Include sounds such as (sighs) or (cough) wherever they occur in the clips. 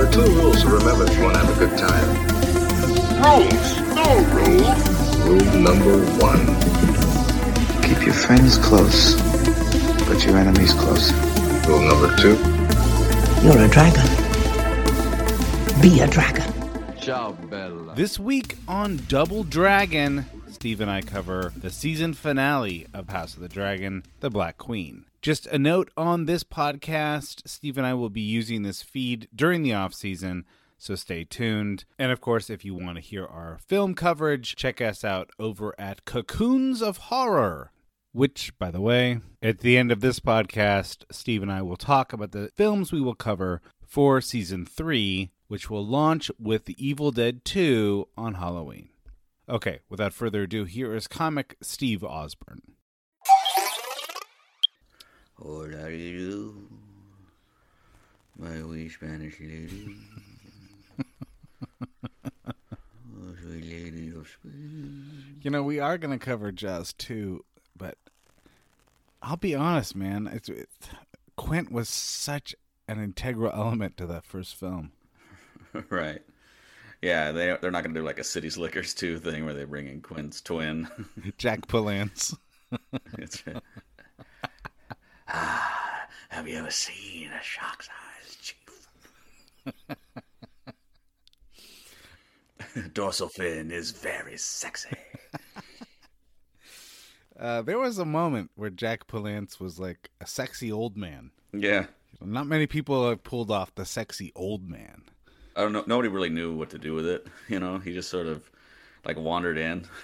There are two rules to remember if you want to have a good time. Rules! No rules! Rule number one. Keep your friends close, but your enemies closer. Rule number two. You're a dragon. Be a dragon. Ciao, Bella. This week on Double Dragon, Steve and I cover the season finale of House of the Dragon, The Black Queen. Just a note on this podcast, Steve and I will be using this feed during the off season, so stay tuned. And of course, if you want to hear our film coverage, check us out over at Cocoons of Horror. Which, by the way, at the end of this podcast, Steve and I will talk about the films we will cover for season three, which will launch with The Evil Dead 2 on Halloween. Okay, without further ado, here is comic Steve Osborne. Hola, you, my wee Spanish lady. oh, lady of Spain. You know, we are going to cover Jaws 2, but I'll be honest, man. It's, it, Quint was such an integral element to that first film. (laughs) right. Yeah, they they're not gonna do like a City Slickers two thing where they bring in Quint's twin. (laughs) Jack Palance. (laughs) It's- ah, have you ever seen a shark's eyes, Chief? (laughs) Dorsal fin is very sexy. (laughs) Uh, there was a moment where Jack Palance was like a sexy old man. Yeah. Not many people have pulled off the sexy old man. I don't know. Nobody really knew what to do with it. You know, he just sort of like wandered in. (laughs)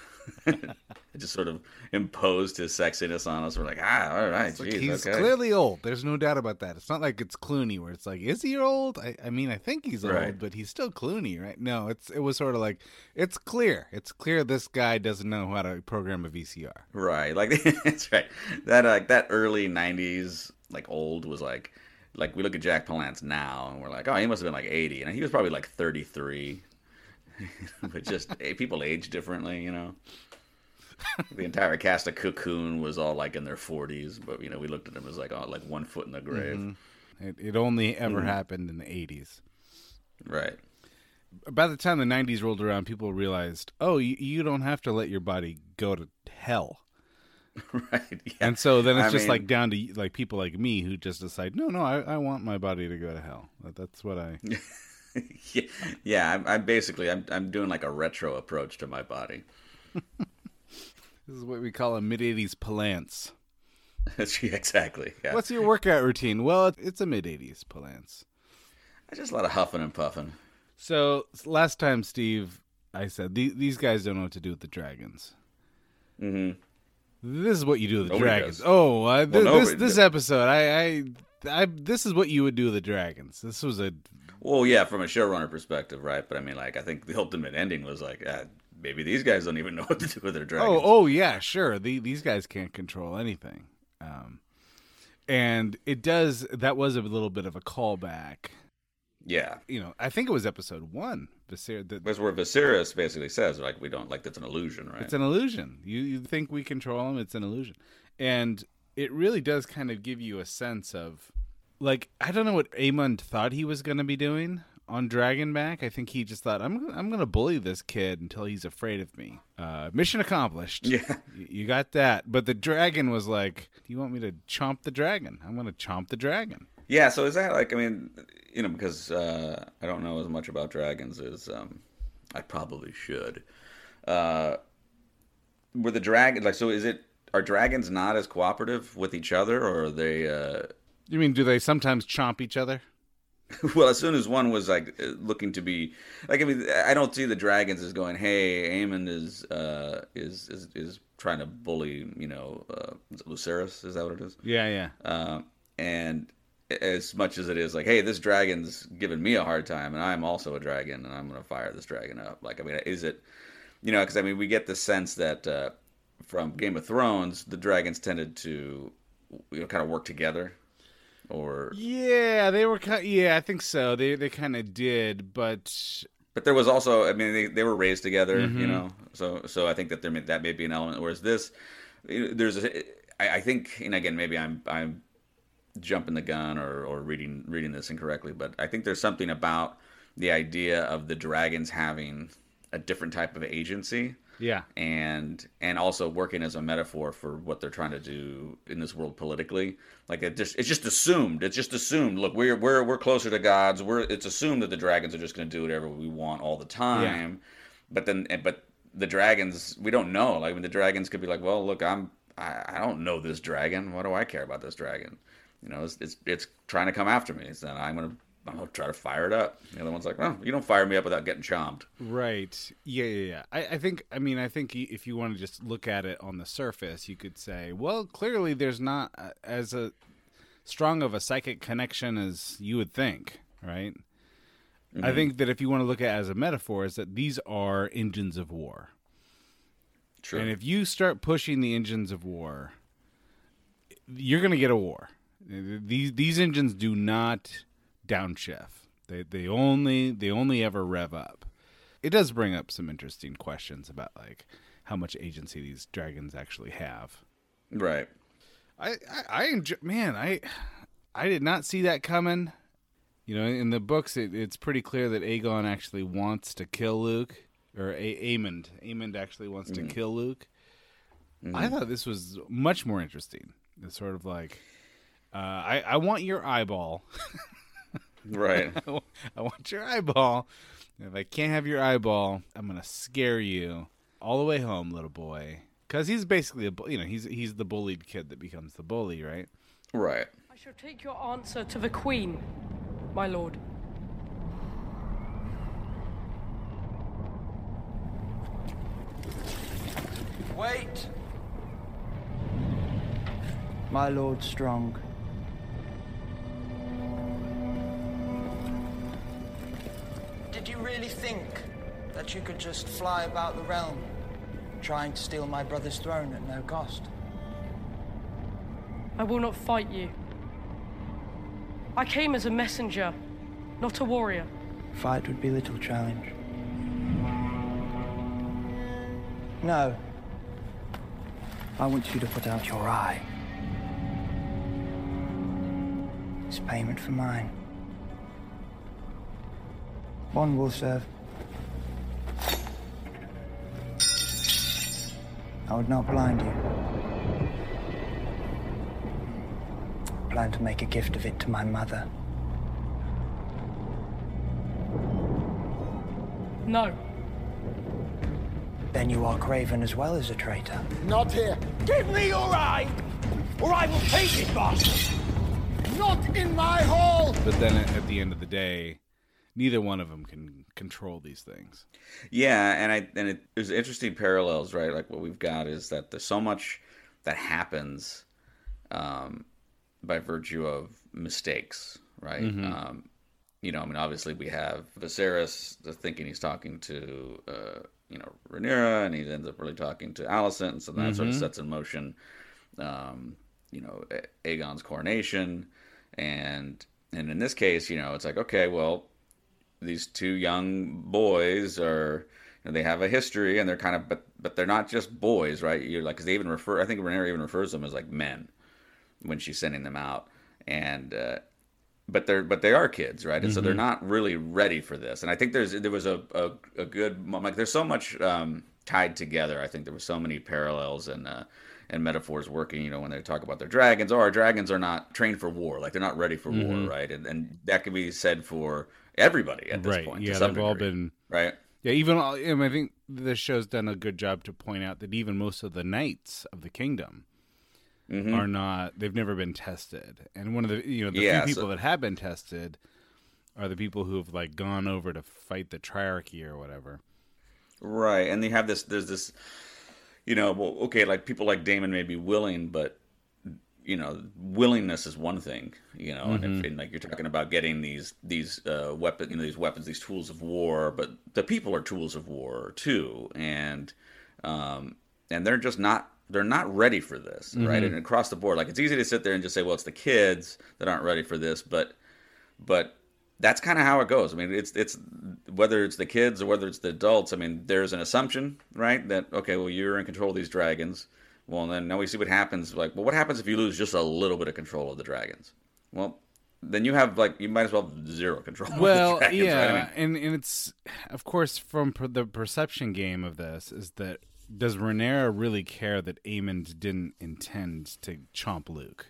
it (laughs) just sort of imposed his sexiness on us. We're like, ah, all right, It's like he's okay. clearly old. There's no doubt about that. It's not like it's Clooney where it's like, is he old? I, I mean, I think he's old, Right. but he's still Clooney, right? No, it's it was sort of like it's clear. It's clear this guy doesn't know how to program a VCR. Right, like (laughs) that's right. That like that early '90s like old was like like we look at Jack Palance now and we're like, oh, he must have been like 80, and he was probably like 33. (laughs) but just eh, people age differently, you know. the entire cast of Cocoon was all like in their 40s, but you know we looked at them as like oh, like one foot in the grave. It, it only ever Mm-hmm. happened in the 80s. Right. By the time the 90s rolled around, people realized, oh, you, you don't have to let your body go to hell. (laughs) Right. Yeah. And so then it's I just mean- like down to like people like me who just decide, no, no, I, I want my body to go to hell. That, that's what I. (laughs) (laughs) yeah, yeah. I'm, I'm basically I'm I'm doing like a retro approach to my body. (laughs) This is what we call a mid 80s Palance. (laughs) exactly. Yeah. What's your workout routine? Well, it's a mid 80s Palance. I just a lot of huffing and puffing. So last time, Steve, I said these guys don't know what to do with the dragons. hmm This is what you do with the Nobody dragons. does. Oh, uh, th- Well, this this does. episode, I, I, I, this is what you would do with the dragons. This was a Well, yeah, from a showrunner perspective, right? But I mean, like, I think the ultimate ending was like, ah, maybe these guys don't even (laughs) know what to do with their dragons. Oh, oh yeah, sure. The, these guys can't control anything. Um, and it does. That was a little bit of a callback. yeah. You know, I think it was episode one. Viser- the, That's where Viserys basically says, like, we don't like that's an illusion, right? It's an illusion. You you think we control them? It's an illusion, and it really does kind of give you a sense of, like, I don't know what Aemond thought he was going to be doing on Dragonback. I think he just thought I'm gonna- I'm going to bully this kid until he's afraid of me. Uh, mission accomplished. Yeah. You got that. But the dragon was like, "Do you want me to chomp the dragon? I'm going to chomp the dragon." yeah. So is that like, I mean, you know, because uh, I don't know as much about dragons as um, I probably should. Uh, were the dragon like? So is it? Are dragons not as cooperative with each other, or are they? Uh, You mean do they sometimes chomp each other? (laughs) Well, as soon as one was like uh, looking to be like, I mean, I don't see the dragons as going, "Hey, Aemond is uh, is is is trying to bully," you know, uh, is Lucerys? Is that what it is? Yeah, yeah. Uh, and as much as it is like, "Hey, this dragon's giving me a hard time, and I'm also a dragon, and I'm going to fire this dragon up." Like, I mean, is it, you know, because I mean, we get the sense that uh, from Game of Thrones, the dragons tended to, you know, kind of work together, or Yeah, they were. ki- Yeah, I think so. They they kind of did, but But there was also, I mean, they, they were raised together, Mm-hmm. you know. So so I think that there may, that may be an element. Whereas this, there's, a, I, I think, and again, maybe I'm I'm jumping the gun or, or reading reading this incorrectly, but I think there's something about the idea of the dragons having a different type of agency Yeah. and and also working as a metaphor for what they're trying to do in this world politically. Like it just it's just assumed. It's just assumed. Look, we're we're we're closer to gods. We're it's assumed that the dragons are just going to do whatever we want all the time. But then eh, but the dragons we don't know. Like I mean, the dragons could be like, well, look, I'm I, I don't know this dragon. What do I care about this dragon? You know, it's it's, it's trying to come after me. So I'm gonna I'm gonna try to fire it up. The other one's like, well, you don't fire me up without getting chomped. Right. Yeah, yeah, yeah. I, I think, I mean, I think if you want to just look at it on the surface, you could say, well, clearly there's not uh, as a strong of a psychic connection as you would think, right? I think that if you want to look at it as a metaphor, is that these are engines of war. True. And if you start pushing the engines of war, you're going to get a war. These these engines do not downshift. They they only they only ever rev up. It does bring up some interesting questions about like how much agency these dragons actually have. right. I I, I enjoy, man, I I did not see that coming. You know, in the books, it, it's pretty clear that Aegon actually wants to kill Luke, or a- Aemond. Aemond actually wants to kill Luke. I thought this was much more interesting. It's sort of like, uh, I I want your eyeball. (laughs) Right. (laughs) I want your eyeball. If I can't have your eyeball, I'm gonna scare you all the way home, little boy. Because he's basically a, bu- you know, he's he's the bullied kid that becomes the bully, right? right. I shall take your answer to the Queen, my lord. Wait! My Lord Strong. Did you really think that you could just fly about the realm, trying to steal my brother's throne at no cost? I will not fight you. I came as a messenger, not a warrior. Fight would be little challenge. No. I want you to put out your eye. It's payment for mine. One will serve. I would not blind you. I Plan to make a gift of it to my mother. No. Then you are craven as well as a traitor. Not here. Give me your eye, or I will take it, boss. Not in my hall. But then at, at the end of the day, neither one of them can control these things. Yeah, and I and it, there's interesting parallels, right? Like what we've got is that there's so much that happens um, by virtue of mistakes, right? Um, you know, I mean, obviously we have Viserys thinking he's talking to uh, you know Rhaenyra, and he ends up really talking to Alicent, and so that sort of sets in motion, um, you know, Aegon's coronation, and and in this case, you know, it's like okay, well, these two young boys are you know, they have a history and they're kind of but but they're not just boys right? You're like because they even refer i think Rhaenyra even refers to them as like men when she's sending them out. And uh but they're but they are kids right? And so they're not really ready for this. And i think there's there was a a, a good like there's so much um tied together i think there were so many parallels and uh and metaphors working you know when they talk about their dragons oh our dragons are not trained for war like they're not ready for war right and, and that can be said for everybody at this right? point yeah, they've all been. right Yeah, even I, mean, I think this show's done a good job to point out that even most of the knights of the kingdom Mm-hmm. are not. They've never been tested, and one of the you know the Yeah, few so- people that have been tested are the people who have like gone over to fight the triarchy or whatever. Right, and they have this. There's this, you know. Well, okay, like people like Daemon may be willing, but you know, willingness is one thing. You know, and, if, and like you're talking about getting these these uh, weapon, you know, these weapons, these tools of war, but the people are tools of war too, and um, and they're just not. They're not ready for this, right? And across the board, like it's easy to sit there and just say, "Well, it's the kids that aren't ready for this," but but that's kind of how it goes. I mean, it's it's whether it's the kids or whether it's the adults. I mean, there's an assumption, right? That okay, well, you're in control of these dragons. Well, then now we see what happens. Like, well, what happens if you lose just a little bit of control of the dragons? Well, then you have like you might as well have zero control. of the Well, (laughs) dragons, yeah, right? I mean, and and it's of course from per- the perception game of this is that does Rhaenyra really care that Aemond didn't intend to chomp Luke?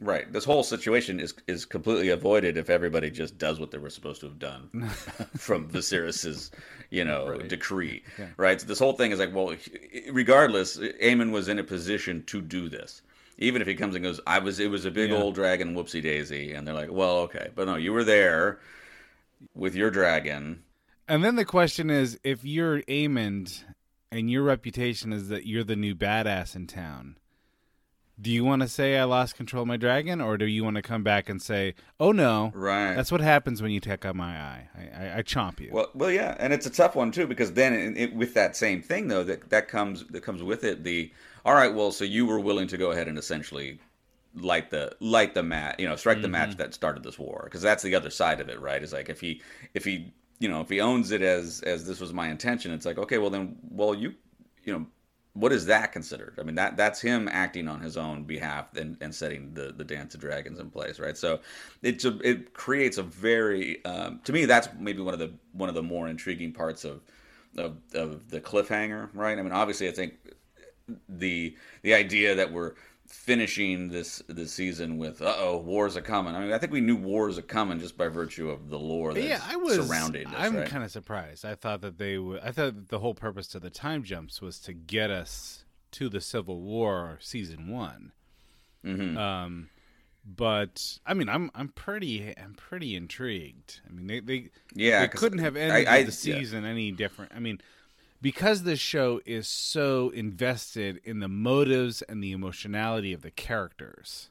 Right. This whole situation is is completely avoided if everybody just does what they were supposed to have done (laughs) from Viserys's, you know, decree. Right. So this whole thing is like, well, regardless, Aemond was in a position to do this. Even if he comes and goes, I was, it was a big Yeah. old dragon, whoopsie daisy, and they're like, well, okay, but no, you were there with your dragon. And then the question is, if you're Aemond and your reputation is that you're the new badass in town, do you want to say I lost control of my dragon, or do you want to come back and say, "Oh no, Right. that's what happens when you take out my eye. I, I, I chomp you." Well, well, yeah, and it's a tough one too because then it, it, with that same thing though that that comes that comes with it the all right, well, so you were willing to go ahead and essentially light the light the match, you know, strike the match mm-hmm. that started this war because that's the other side of it, right? Is like if he if he you know if he owns it as as this was my intention, it's like okay, well then, well you you know. What is that considered? I mean, that that's him acting on his own behalf and, and setting the, the dance of dragons in place, right? So it's a, it creates a very um, to me that's maybe one of the one of the more intriguing parts of of, of the cliffhanger, right? I mean, obviously, I think the the idea that we're finishing this this season with uh oh wars are coming. I mean, I think we knew wars are coming just by virtue of the lore that's yeah, I was. surrounding this. I'm right? kind of surprised. I thought that they would. I thought the whole purpose to the time jumps was to get us to the Civil War season one. Mhm. Um, but I mean, I'm I'm pretty I'm pretty intrigued. I mean, they they Yeah, they couldn't have ended I- I- the yeah. season any different. I mean, because this show is so invested in the motives and the emotionality of the characters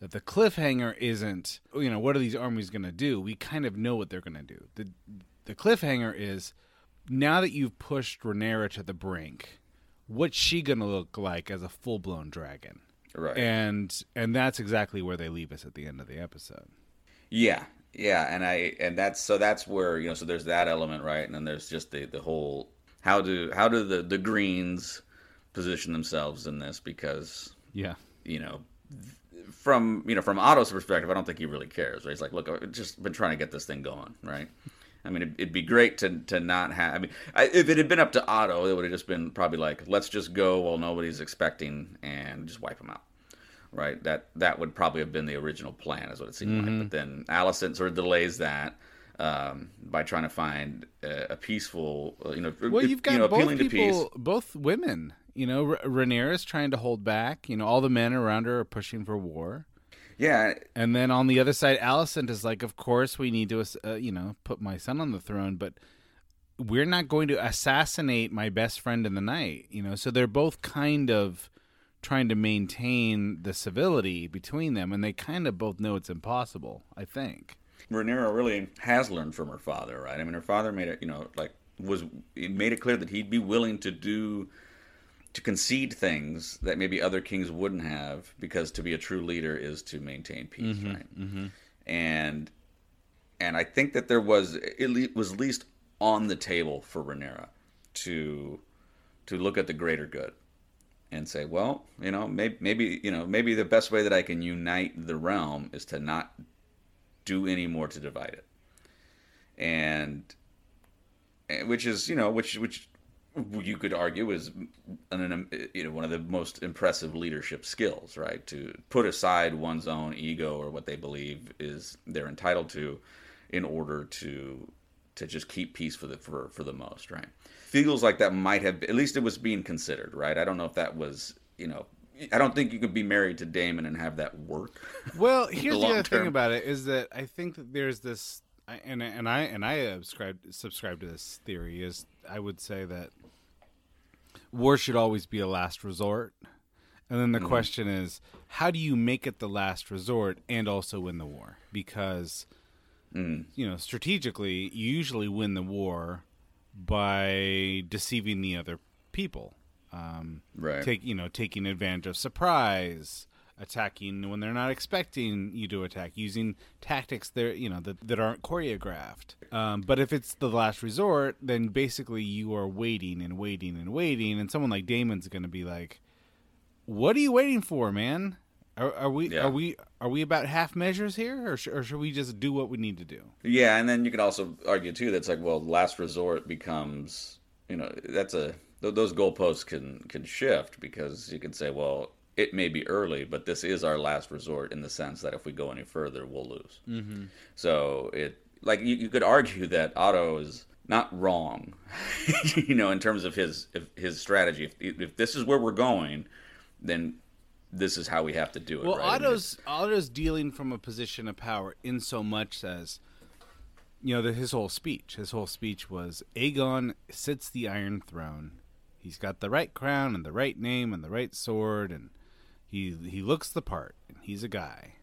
that the cliffhanger isn't you know what are these armies going to do? We kind of know what they're going to do. The the cliffhanger is now that you've pushed Rhaenyra to the brink what's she going to look like as a full-blown dragon? Right. and and that's exactly where they leave us at the end of the episode. Yeah, yeah, and I and that's so that's where you know so there's that element right, and then there's just the the whole how do how do the the Greens position themselves in this because yeah you know from you know from Otto's perspective, I don't think he really cares. Right? He's like, look, I've just been trying to get this thing going, right? I mean, it'd, it'd be great to to not have. I mean, I, if it had been up to Otto, it would have just been probably like, let's just go while nobody's expecting and just wipe them out, right? That that would probably have been the original plan, is what it seemed like. Mm-hmm. But then Alicent sort of delays that um, by trying to find a, a peaceful, uh, you know, well you've got you know, both appealing to peace. people both women you know R- is trying to hold back you know all the men around her are pushing for war Yeah, And then on the other side, Alicent is like, of course we need to, uh, you know, put my son on the throne, but we're not going to assassinate my best friend in the night, you know. So they're both kind of trying to maintain the civility between them, and they kind of both know it's impossible. I think. Rhaenyra really has learned from her father, right? I mean, her father made it, you know, like was it made it clear that he'd be willing to do to concede things that maybe other kings wouldn't have because to be a true leader is to maintain peace, mm-hmm, right? Mm-hmm. And and I think that there was it was at least on the table for Rhaenyra to to look at the greater good and say, well, you know, maybe maybe you know maybe the best way that I can unite the realm is to not do any more to divide it, and, which is you know which which you could argue is an, you know one of the most impressive leadership skills, right? To put aside one's own ego or what they believe is they're entitled to, in order to to just keep peace for the for for the most, right? Feels like that might have at least it was being considered, right? I don't know if that was you know. I don't think you could be married to Daemon and have that work. (laughs) Well, (laughs) here's the, long other thing about it is that I think that there's this, and and I and I subscribe subscribe to this theory. Is I would say that war should always be a last resort, and then the Mm-hmm. question is, how do you make it the last resort and also win the war? Because Mm. you know, strategically, you usually win the war by deceiving the other people. Um, Right. Take you know, taking advantage of surprise, attacking when they're not expecting you to attack, using tactics that you know that, that aren't choreographed. Um, but if it's the last resort, then basically you are waiting and waiting and waiting, and someone like Daemon's going to be like, "What are you waiting for, man? Are, are we Yeah. are we are we about half measures here, or, sh- or should we just do what we need to do? Yeah, and then you could also argue too that's like, well, last resort becomes, you know, that's a those goalposts can can shift because you can say, well, it may be early, but this is our last resort in the sense that if we go any further, we'll lose. Mm-hmm. So it like you, you could argue that Otto is not wrong, (laughs) you know, in terms of his if, his strategy. If, if this is where we're going, then this is how we have to do it. Well, right? Otto's Otto's dealing from a position of power in so much as you know that his whole speech. His whole speech was Aegon sits the Iron Throne. He's got the right crown and the right name and the right sword, and he he looks the part. And he's a guy.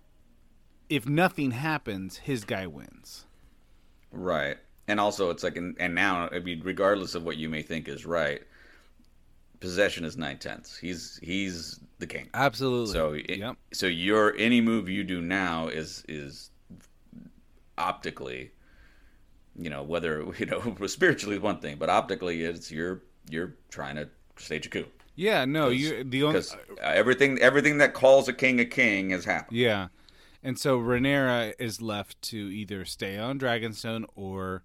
If nothing happens, his guy wins. Right. And also, it's like, and, now, I mean, regardless of what you may think is right, possession is nine tenths. He's he's the king. Absolutely. So, it, Yep. so your any move you do now is is optically, you know, whether (laughs) you know spiritually is one thing, but optically, it's you're you're trying to stage a coup. Yeah, no, you the only Because uh, everything everything that calls a king a king has happened. Yeah. And so Rhaenyra is left to either stay on Dragonstone or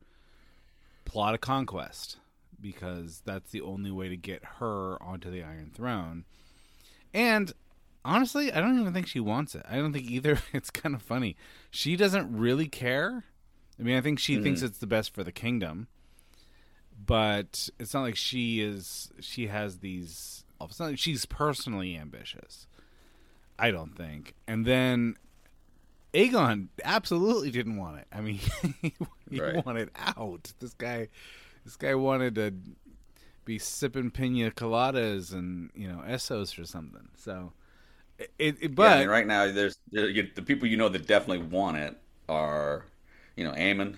plot a conquest because that's the only way to get her onto the Iron Throne. And honestly, I don't even think she wants it. I don't think either. (laughs) It's kind of funny. She doesn't really care. I mean, I think she thinks mm-hmm. it's the best for the kingdom. But it's not like she is she has these it's not like she's personally ambitious. I don't think. And then Aegon absolutely didn't want it. I mean, (laughs) he Right. wanted out. This guy, this guy wanted to be sipping pina coladas and you know Essos or something. So, it, it but yeah, I mean, right now, there's there, you, the people you know that definitely want it are, you know, Aemond,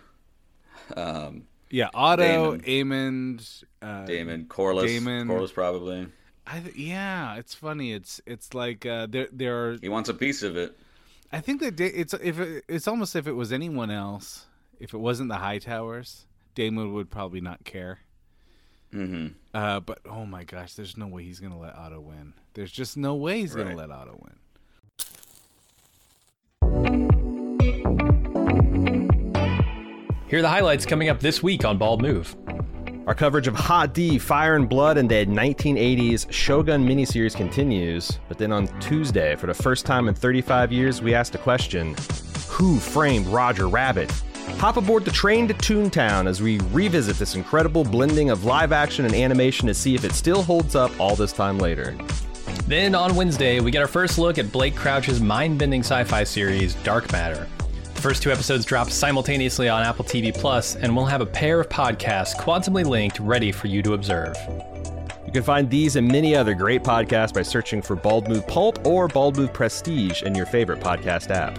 um, yeah, Otto, Daemon. Uh, Daemon, Corlys, Daemon. Corlys probably. I th- yeah, it's funny. It's it's like uh, there there are. He wants a piece of it. I think that Da- it's if it, it's almost if it was anyone else, if it wasn't the High Towers, Daemon would probably not care. hmm Uh, but oh my gosh, there's no way he's gonna let Otto win. There's just no way he's gonna let Otto win. Here are the highlights coming up this week on Bald Move. Our coverage of Hot D, Fire and Blood, and the 1980s Shogun miniseries continues. But then on Tuesday, for the first time in 35 years, we asked a question Who framed Roger Rabbit? Hop aboard the train to Toontown as we revisit this incredible blending of live action and animation to see if it still holds up all this time later. Then on Wednesday, we get our first look at Blake Crouch's mind bending sci fi series, Dark Matter. The first two episodes drop simultaneously on Apple TV Plus, and we'll have a pair of podcasts quantumly linked ready for you to observe. You can find these and many other great podcasts by searching for Bald Move Pulp or Bald Move Prestige in your favorite podcast app.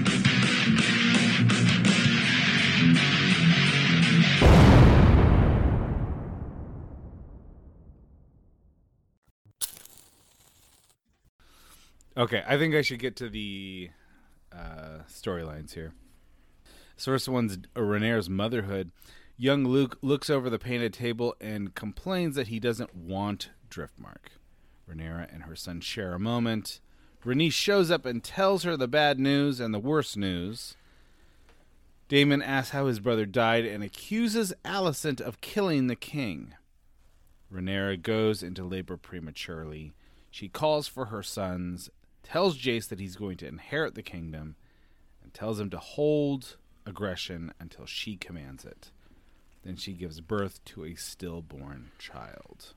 Okay, I think I should get to the uh, storylines here. So first one's Rhaenyra's motherhood. Young Luke looks over the painted table and complains that he doesn't want Driftmark. Rhaenyra and her son share a moment. Rhaenys shows up and tells her the bad news and the worst news. Damon asks how his brother died and accuses Alicent of killing the king. Rhaenyra goes into labor prematurely. She calls for her sons, tells Jace that he's going to inherit the kingdom, and tells him to hold aggression until she commands it. Then she gives birth to a stillborn child.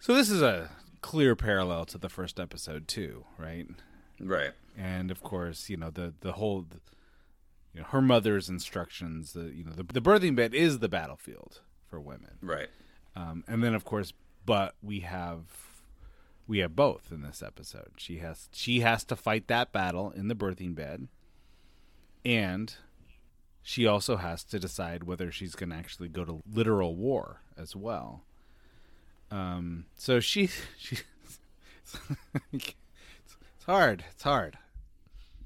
So this is a clear parallel to the first episode too, right? Right. And of course, you know the the whole, you know, her mother's instructions. The you know the the birthing bed is the battlefield for women, Right. um, and then of course, but we have we have both in this episode. She has she has to fight that battle in the birthing bed, and she also has to decide whether she's going to actually go to literal war as well. Um, so she (laughs) she it's, hard. It's hard.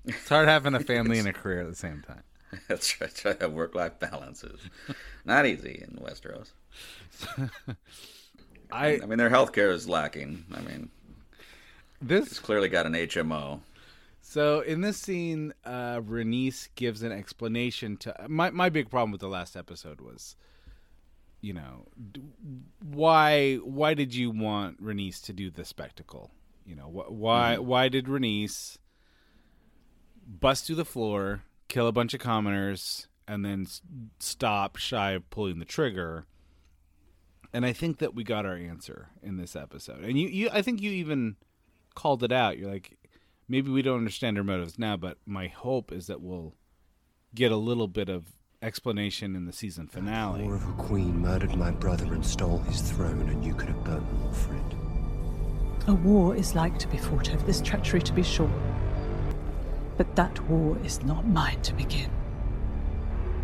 It's hard having a family and a (laughs) career at the same time. That's right. Try to have work-life balances. Not easy in Westeros. (laughs) I I mean, their healthcare is lacking. I mean, this it's clearly got an HMO. So in this scene, uh, Rhaenys gives an explanation to my my big problem with the last episode was, you know, d- why why did you want Rhaenys to do the spectacle? You know, wh- why Mhm. why did Rhaenys bust through the floor, kill a bunch of commoners, and then s- stop shy of pulling the trigger? And I think that we got our answer in this episode. And you, you I think you even called it out. You're like, maybe we don't understand her motives now, but my hope is that we'll get a little bit of explanation in the season finale. War of a queen murdered my brother and stole his throne, and you could have burnt them all, friend. A war is like to be fought over this treachery, to be sure. But that war is not mine to begin.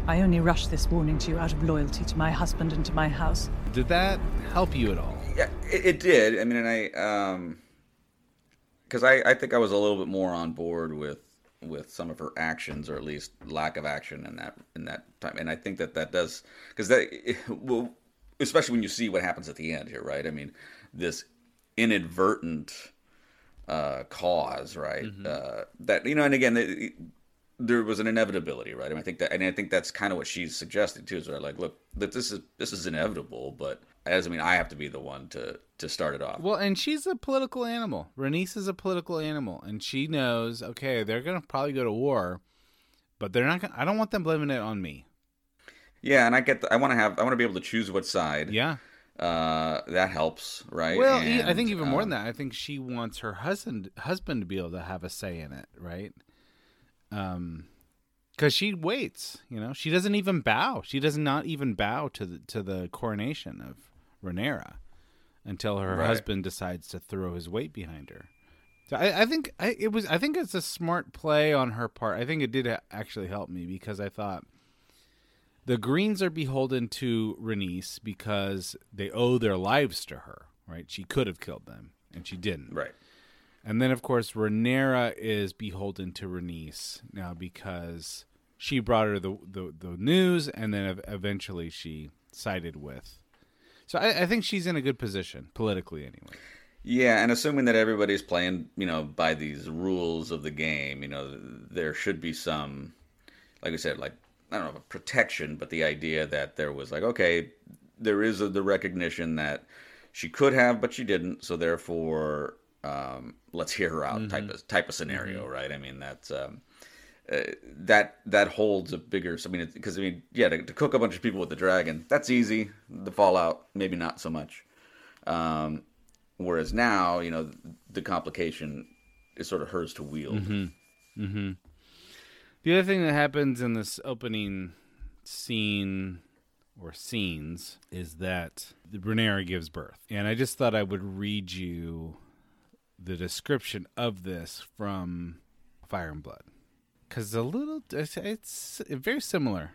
I only rushed this warning to you out of loyalty to my husband and to my house. Did that help you at all? Yeah, it, it did. I mean, and I, um, because I, I think I was a little bit more on board with with some of her actions, or at least lack of action in that in that time. And I think that that does because that, (laughs) well, especially when you see what happens at the end here, right? I mean, this inadvertent uh, cause, right? Uh, that you know, and again, it, there was an inevitability, right? I mean, I think that, and I think that's kind of what she's suggesting too. Is right, like, look, that this is this is inevitable, but as I mean, I have to be the one to to start it off. Well, and she's a political animal. Rhaenys is a political animal, and she knows. Okay, they're gonna probably go to war, but they're not. gonna I don't want them blaming it on me. Yeah, and I get. The, I want to have. I want to be able to choose what side. Yeah. Uh, that helps, right? Well, e- I And, think even more um, than that, I think she wants her husband husband to be able to have a say in it, right? Um, because she waits. You know, she doesn't even bow. She does not even bow to the to the coronation of Rhaenyra until her Right. husband decides to throw his weight behind her. So I, I think I, it was. I think it's a smart play on her part. I think it did actually help me because I thought the Greens are beholden to Rhaenys because they owe their lives to her. Right? She could have killed them, and she didn't. Right. And then, of course, Rhaenyra is beholden to Rhaenys now because she brought her the the, the news, and then eventually she sided with. So I, I think she's in a good position politically, anyway. Yeah, and assuming that everybody's playing, you know, by these rules of the game, you know, there should be some, like I said, like I don't know, protection, but the idea that there was like, okay, there is a, the recognition that she could have, but she didn't, so therefore, um, let's hear her out, type of type of scenario, right? I mean, that's um, uh, that that holds a bigger. I mean, because I mean, yeah, to, to cook a bunch of people with the dragon, that's easy. The fallout, maybe not so much. Um, whereas now, you know, the complication is sort of hers to wield. Mm-hmm. Mm-hmm. The other thing that happens in this opening scene or scenes is that the Rhaenyra gives birth, and I just thought I would read you the description of this from Fire and Blood because a little it's, very similar.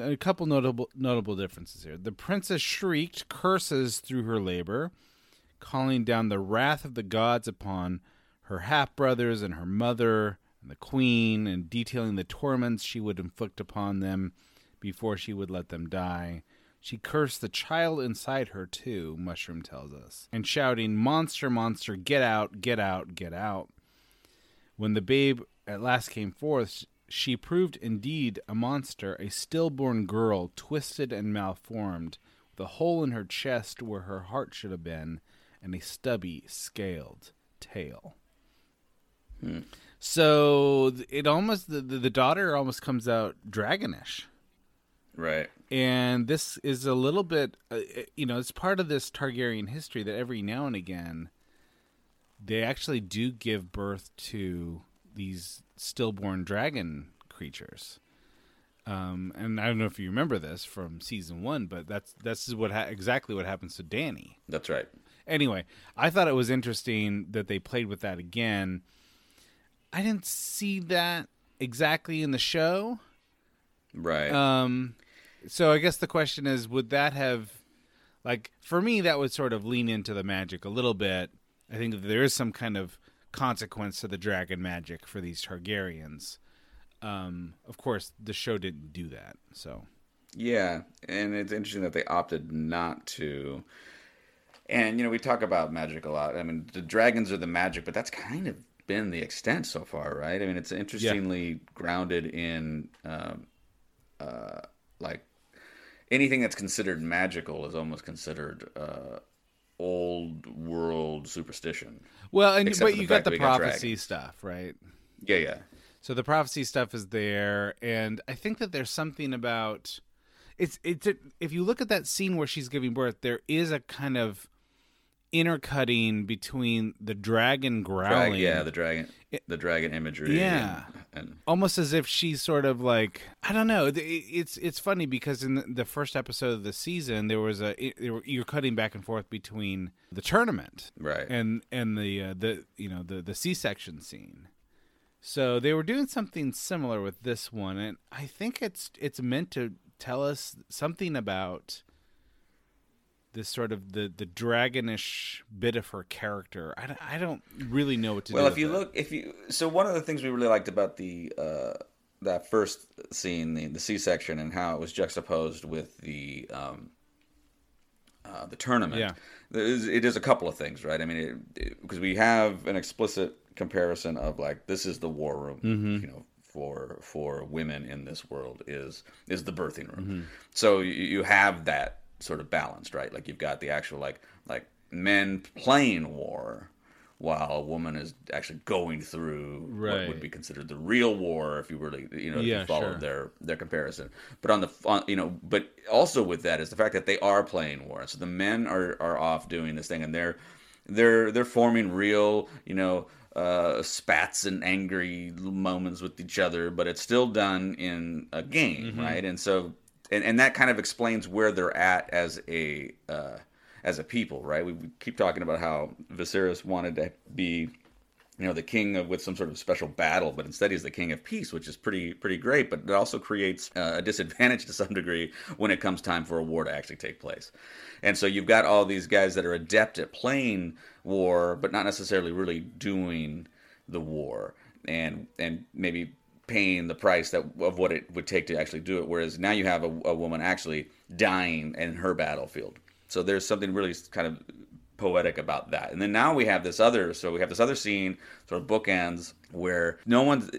A couple notable notable differences here. The princess shrieked curses through her labor, calling down the wrath of the gods upon her half brothers and her mother and the queen, and detailing the torments she would inflict upon them before she would let them die. She cursed the child inside her, too, Mushroom tells us, and shouting, Monster, monster, get out, get out, get out. When the babe at last came forth, she proved indeed a monster, a stillborn girl, twisted and malformed, with a hole in her chest where her heart should have been, and a stubby, scaled tail. Hmm. So it almost the, the daughter almost comes out dragonish. Right. And this is a little bit, uh, you know, it's part of this Targaryen history that every now and again they actually do give birth to these stillborn dragon creatures. Um, and I don't know if you remember this from season one, but that's that's what ha- exactly what happens to Danny. That's right. Anyway, I thought it was interesting that they played with that again. I didn't see that exactly in the show. Right. Um so I guess the question is would that have like for me that would sort of lean into the magic a little bit. I think there is some kind of consequence to the dragon magic for these Targaryens. Um of course the show didn't do that. So Yeah, and it's interesting that they opted not to. And you know, we talk about magic a lot. I mean, the dragons are the magic, but that's kind of been the extent so far, right? I mean, it's interestingly grounded in um, uh, like anything that's considered magical is almost considered uh, old world superstition. Well, and Except but you got the prophecy stuff, right? Yeah, yeah. So the prophecy stuff is there, and I think that there's something about it's it's if you look at that scene where she's giving birth, there is a kind of intercutting between the dragon growling, Drag, yeah, the dragon, the dragon imagery. yeah, and, and almost as if she's sort of like I don't know. It's it's funny because in the- first episode of the season, there was a it- you're cutting back and forth between the tournament, Right. and and the uh, the you know the the C section scene. So they were doing something similar with this one, and I think it's it's meant to tell us something about this sort of the the dragonish bit of her character. I don't, I don't really know what to well, do. if you with it. look, if you so one of the things we really liked about the uh, that first scene, the the C section, and how it was juxtaposed with the um, uh, the tournament. Yeah. Is- it is a couple of things, right? I mean, because we have an explicit comparison of like this is the war room, Mhm. you know, for for women in this world is is the birthing room. Mhm. So you, you have that sort of balanced, right? Like you've got the actual like like men playing war while a woman is actually going through what would be considered the real war if you really you know Yeah, you followed sure. their their comparison. But on the on, you know, but also with that is the fact that they are playing war. So the men are are off doing this thing and they're they're they're forming real, you know, uh, spats and angry moments with each other, but it's still done in a game, Mhm. right? And so, and, and that kind of explains where they're at as a uh, as a people, right? We, keep talking about how Viserys wanted to be, you know, the king of with some sort of special battle, but instead he's the king of peace, which is pretty pretty great. But it also creates uh, a disadvantage (laughs) to some degree when it comes time for a war to actually take place. And so you've got all these guys that are adept at playing war, but not necessarily really doing the war, and and maybe paying the price that of what it would take to actually do it. Whereas now you have a, a woman actually dying in her battlefield. So there's something really kind of poetic about that. And then now we have this other, so we have this other scene, sort of bookends, where no one's,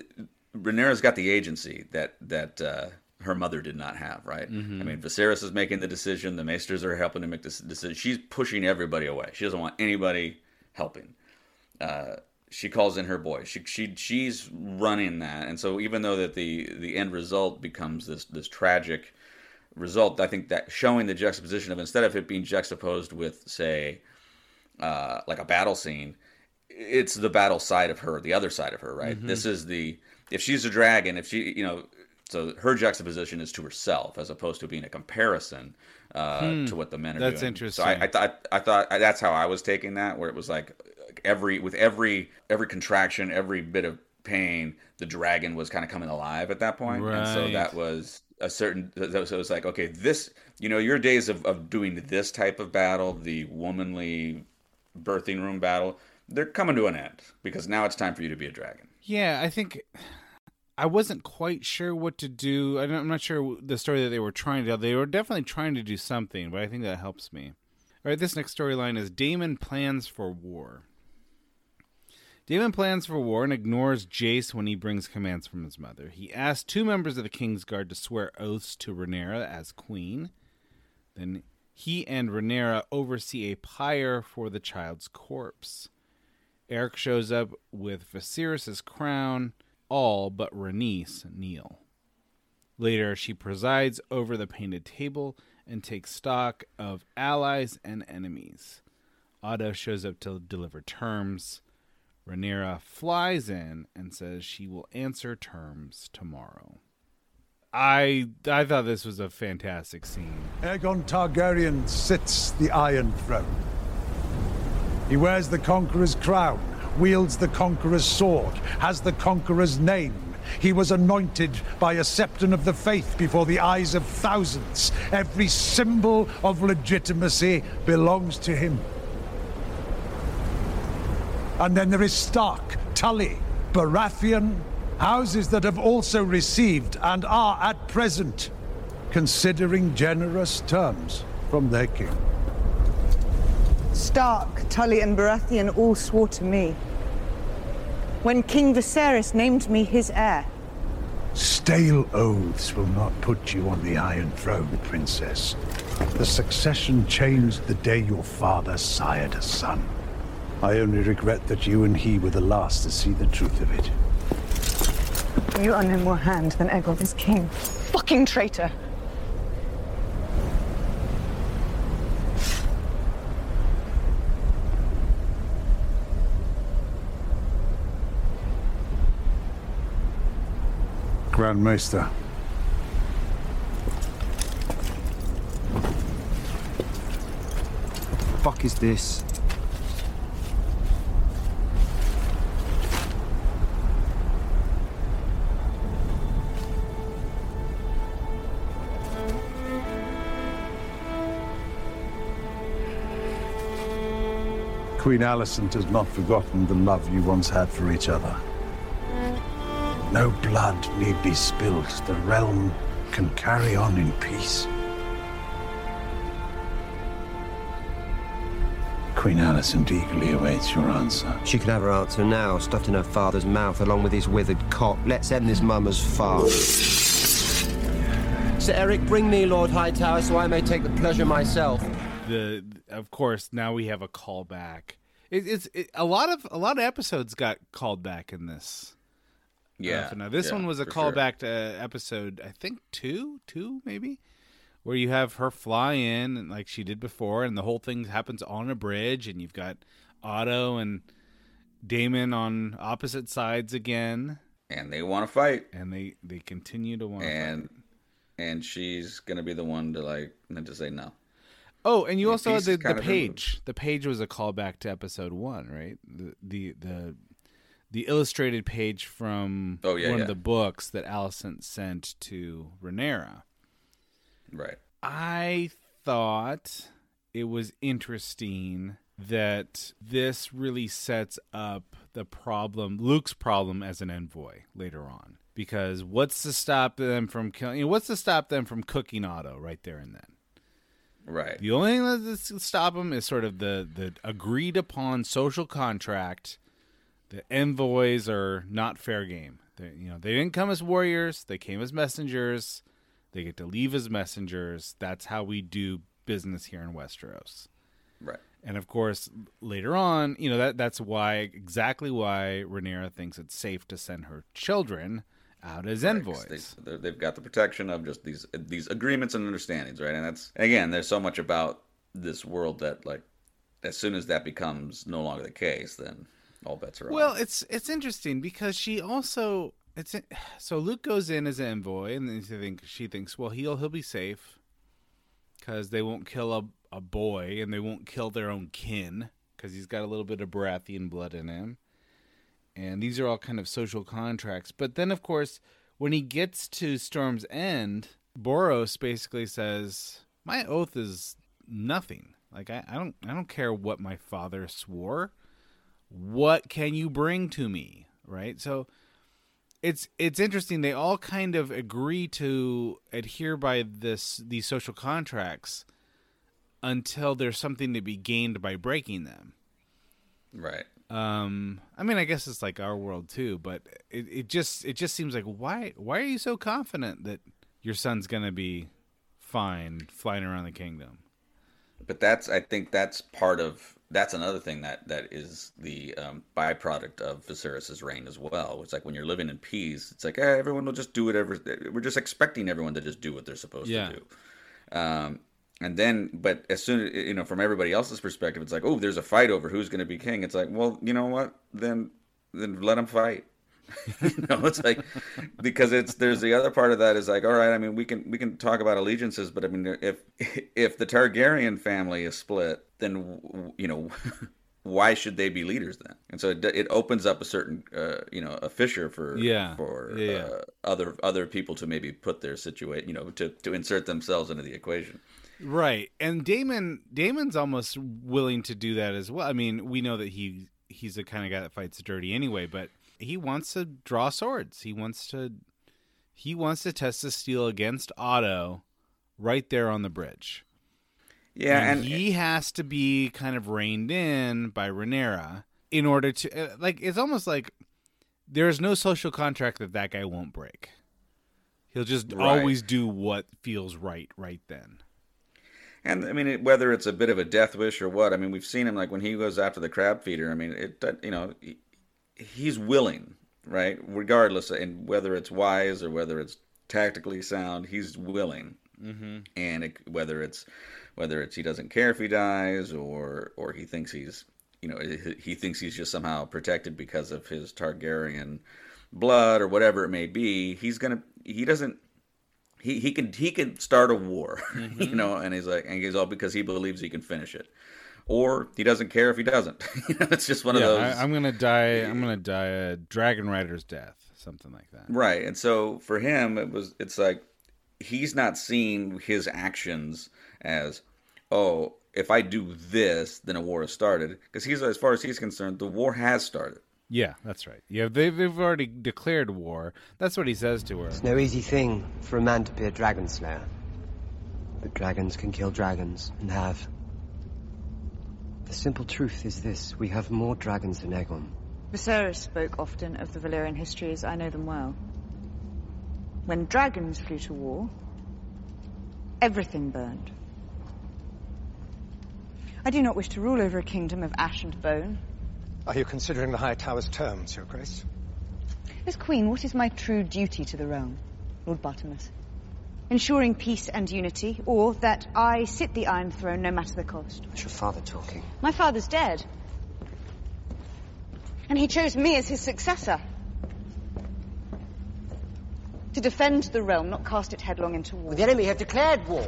Rhaenyra's got the agency that that uh, her mother did not have, right? Mhm. I mean, Viserys is making the decision. The Maesters are helping to make this decision. She's pushing everybody away. She doesn't want anybody helping. Uh, she calls in her boy. She she she's running that, and so even though that the the end result becomes this this tragic result, I think that showing the juxtaposition of instead of it being juxtaposed with say uh, like a battle scene, it's the battle side of her, the other side of her, right? Mhm. This is the if she's a dragon, if she, you know, so her juxtaposition is to herself as opposed to being a comparison uh, Hmm. to what the men are That's doing. That's interesting. So I, I thought I thought that's how I was taking that, where it was like every with every every contraction, every bit of pain, the dragon was kind of coming alive at that point. point, and so that was a certain. So it was like, okay, this, you know, your days of of doing this type of battle, the womanly birthing room battle, they're coming to an end because now it's time for you to be a dragon. Yeah, I think I wasn't quite sure what to do. i'm not sure the story that they were trying to tell. They were definitely trying to do something, but I think that helps me. All right, this next storyline is Daemon plans for war. Daemon plans for war and ignores Jace when he brings commands from his mother. He asks two members of the King's Guard to swear oaths to Rhaenyra as queen. Then he and Rhaenyra oversee a pyre for the child's corpse. Erryk shows up with Viserys' crown, all but Rhaenys kneel. Later, she presides over the painted table and takes stock of allies and enemies. Otto shows up to deliver terms. Rhaenyra flies in and says she will answer terms tomorrow. I I thought this was a fantastic scene. Aegon Targaryen sits the Iron Throne. He wears the Conqueror's crown, wields the Conqueror's sword, has the Conqueror's name. He was anointed by a Septon of the Faith before the eyes of thousands. Every symbol of legitimacy belongs to him. And then there is Stark, Tully, Baratheon, houses that have also received and are at present considering generous terms from their king. Stark, Tully, and Baratheon all swore to me. When King Viserys named me his heir. Stale oaths will not put you on the Iron Throne, Princess. The succession changed the day your father sired a son. I only regret that you and he were the last to see the truth of it. You are no more hand than Aegon is king. Fucking traitor! Grand Maester. Fuck is this? Queen Alicent has not forgotten the love you once had for each other. No blood need be spilled. The realm can carry on in peace. Queen Alicent eagerly awaits your answer. She can have her answer now, stuffed in her father's mouth along with his withered cock. Let's end this mummer's farce. Sir Erryk, bring me Lord Hightower so I may take the pleasure myself. the of course now we have a callback. It, it's it, a lot of a lot of episodes got called back in this. Yeah, Uh, now this yeah, one was a for sure. callback to episode I think two, two maybe, where you have her fly in and like she did before, and the whole thing happens on a bridge, and you've got Otto and Daemon on opposite sides again, and they want to fight, and they they continue to want. and and she's gonna be the one to like to say no. Oh, and you also had the, the kind of removed. page. The page was a callback to episode one, right? The the the, the illustrated page from Oh, yeah, one yeah. of the books that Alicent sent to Rhaenyra. Right. I thought it was interesting that this really sets up the problem, Luke's problem as an envoy later on. Because what's to stop them from killing? You know, what's to stop them from cooking Otto right there and then? Right. The only thing that's to stop them is sort of the the agreed upon social contract. The envoys are not fair game. They, you know, they didn't come as warriors; they came as messengers. They get to leave as messengers. That's how we do business here in Westeros. Right. And of course, later on, you know that that's why exactly why Rhaenyra thinks it's safe to send her children out as Right, envoys. They, they've got the protection of just these these agreements and understandings, right? And that's again, there's so much about this world that like as soon as that becomes no longer the case, then all bets are off. Well, it's it's interesting because she also it's (sighs) so Luke goes in as an envoy, and then she think she thinks, well, he'll he'll be safe because they won't kill a a boy, and they won't kill their own kin because he's got a little bit of Baratheon blood in him, and these are all kind of social contracts. But then, of course, when he gets to Storm's End, Borros basically says, "My oath is nothing. Like I, I don't I don't care what my father swore." what can you bring to me right so it's it's interesting they all kind of agree to adhere by this these social contracts until there's something to be gained by breaking them right um i mean i guess it's like our world too but it, it just it just seems like why why are you so confident that your son's gonna be fine flying around the kingdom but that's i think that's part of that's another thing that that is the um, byproduct of Viserys's reign as well. It's like when you're living in peace, it's like eh, everyone will just do whatever. We're just expecting everyone to just do what they're supposed Yeah. to do. Um, and then, but as soon you know, from everybody else's perspective, it's like, oh, there's a fight over who's going to be king. It's like, well, you know what? Then, then let them fight. (laughs) you know, it's like because it's there's the other part of that is like, all right, I mean, we can we can talk about allegiances, but I mean, if if the Targaryen family is split, then you know. (laughs) Why should they be leaders then? And so it, it opens up a certain, uh, you know, a fissure for Yeah. for Yeah. Uh, other other people to maybe put their situation, you know, to to insert themselves into the equation. Right. And Daemon Daemon's almost willing to do that as well. I mean, we know that he he's the kind of guy that fights dirty anyway, but he wants to draw swords. He wants to he wants to test the steel against Otto right there on the bridge. Yeah, and, and- he has to be kind of reined in by Rhaenyra in order to uh, like it's almost like there's no social contract that that guy won't break. He'll just Right. always do what feels right right then. And I mean, it, whether it's a bit of a death wish or what, I mean, we've seen him like when he goes after the crab feeder. I mean, it you know, he, he's willing, right? Regardless, and whether it's wise or whether it's tactically sound, he's willing. Mm-hmm. And it, whether it's whether it's he doesn't care if he dies or or he thinks he's you know he, he thinks he's just somehow protected because of his Targaryen blood or whatever it may be, he's gonna he doesn't he he can he can start a war, (laughs) you mm-hmm. know, and he's like, and he's all because he believes he can finish it, or he doesn't care if he doesn't. (laughs) you know, it's just one yeah, of those. I, I'm gonna die. I'm gonna die a dragon rider's death, something like that. Right. And so for him it was it's like he's not seeing his actions as oh, if I do this, then a war has started because he's as far as he's concerned, the war has started. Yeah, that's right. Yeah, they've, they've already declared war. That's what he says to her. It's no easy thing for a man to be a dragon slayer. But dragons can kill dragons, and have. The simple truth is this we have more dragons than Aegon. Viserys spoke often of the Valyrian histories. I know them well. When dragons flew to war, everything burned. I do not wish to rule over a kingdom of ash and bone. Are you considering the Hightower's terms, Your Grace? As Queen, what is my true duty to the realm, Lord Bartimos? Ensuring peace and unity, or that I sit the Iron Throne no matter the cost? It's your father talking. My father's dead. And he chose me as his successor. To defend the realm, not cast it headlong into war. The enemy have declared war.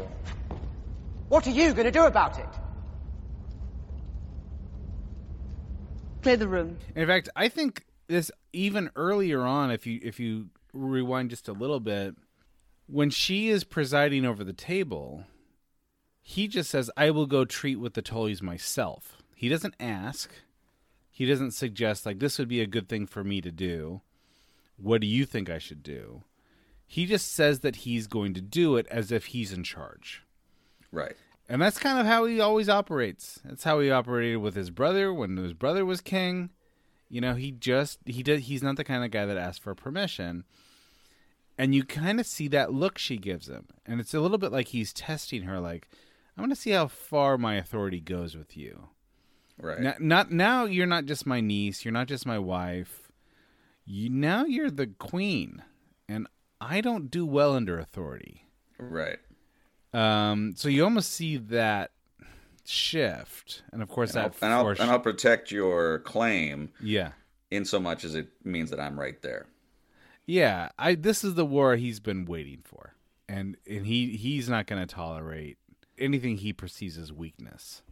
What are you going to do about it? Clear the room. In fact, I think this even earlier on, if you if you rewind just a little bit, when she is presiding over the table, he just says, "I will go treat with the Tullys myself." He doesn't ask. He doesn't suggest like this would be a good thing for me to do. What do you think I should do? He just says that he's going to do it as if he's in charge. Right. And that's kind of how he always operates. That's how he operated with his brother when his brother was king. You know, he just he did he's not the kind of guy that asks for permission. And you kind of see that look she gives him. And it's a little bit like he's testing her like I want to see how far my authority goes with you. Right. Now, not now you're not just my niece, you're not just my wife. You now you're the queen. And I don't do well under authority. Right. Um, so you almost see that shift, and of course and I'll, that and, I'll, and I'll protect your claim. Yeah. In so much as it means that I'm right there. Yeah, I this is the war he's been waiting for. And and he he's not going to tolerate anything he perceives as weakness.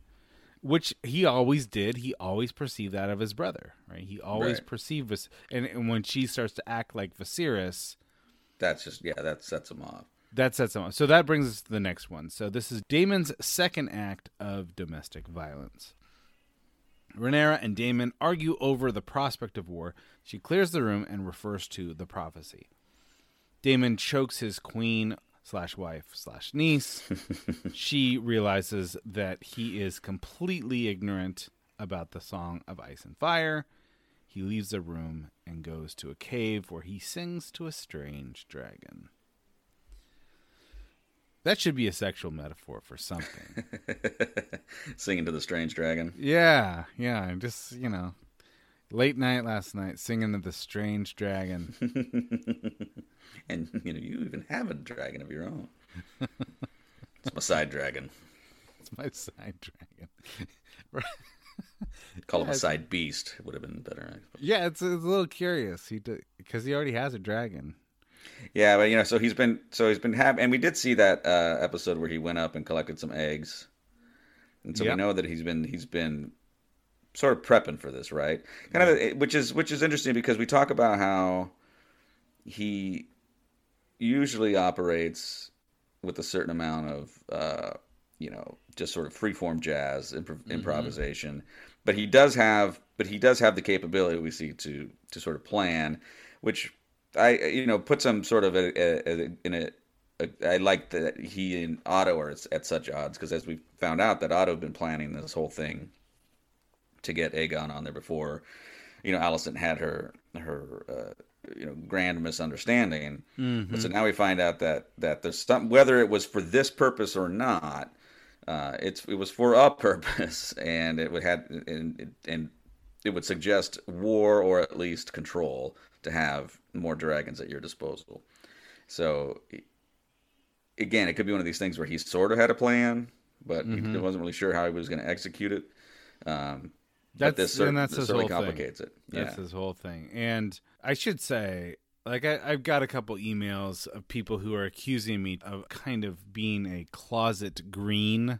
Which he always did. He always perceived that of his brother, right? He always Right. perceived Vis- and, and when she starts to act like Viserys, That's just yeah, that sets him off. That sets him off. So that brings us to the next one. So this is Daemon's second act of domestic violence. Rhaenyra and Daemon argue over the prospect of war. She clears the room and refers to the prophecy. Daemon chokes his queen slash wife slash niece. (laughs) she realizes that he is completely ignorant about the song of ice and fire. He leaves the room and goes to a cave where he sings to a strange dragon. That should be a sexual metaphor for something. (laughs) Singing to the strange dragon. yeah, yeah. Just, you know, late night last night singing to the strange dragon. (laughs) and you know, you even have a dragon of your own. it's my side dragon. It's my side dragon. (laughs) Call him Yeah, a side beast. Would have been better. Yeah, it's, it's a little curious. He because he already has a dragon. Yeah, but you know, so he's been so he's been having, and we did see that uh, episode where he went up and collected some eggs, and so Yep. we know that he's been he's been sort of prepping for this, right? Kind of, which is which is interesting because we talk about how he usually operates with a certain amount of uh, you know just sort of freeform jazz improv- improvisation, but he does have but he does have the capability we see to to sort of plan, which I you know puts him sort of a, a, a, in a, I like that he and Otto are at such odds because as we found out that Otto had been planning this whole thing to get Aegon on there before, you know, Alicent had her her uh, you know grand misunderstanding. Mhm. So now we find out that that there's some whether it was for this purpose or not. Uh, it's it was for a (laughs) purpose, and it would had and, and it would suggest war or at least control to have more dragons at your disposal. So again, it could be one of these things where he sort of had a plan, but Mhm. he wasn't really sure how he was going to execute it. Um, That's but this, cer- and that's this his certainly whole complicates thing. it. That's his whole thing. And I should say, like, I, I've got a couple emails of people who are accusing me of kind of being a closet green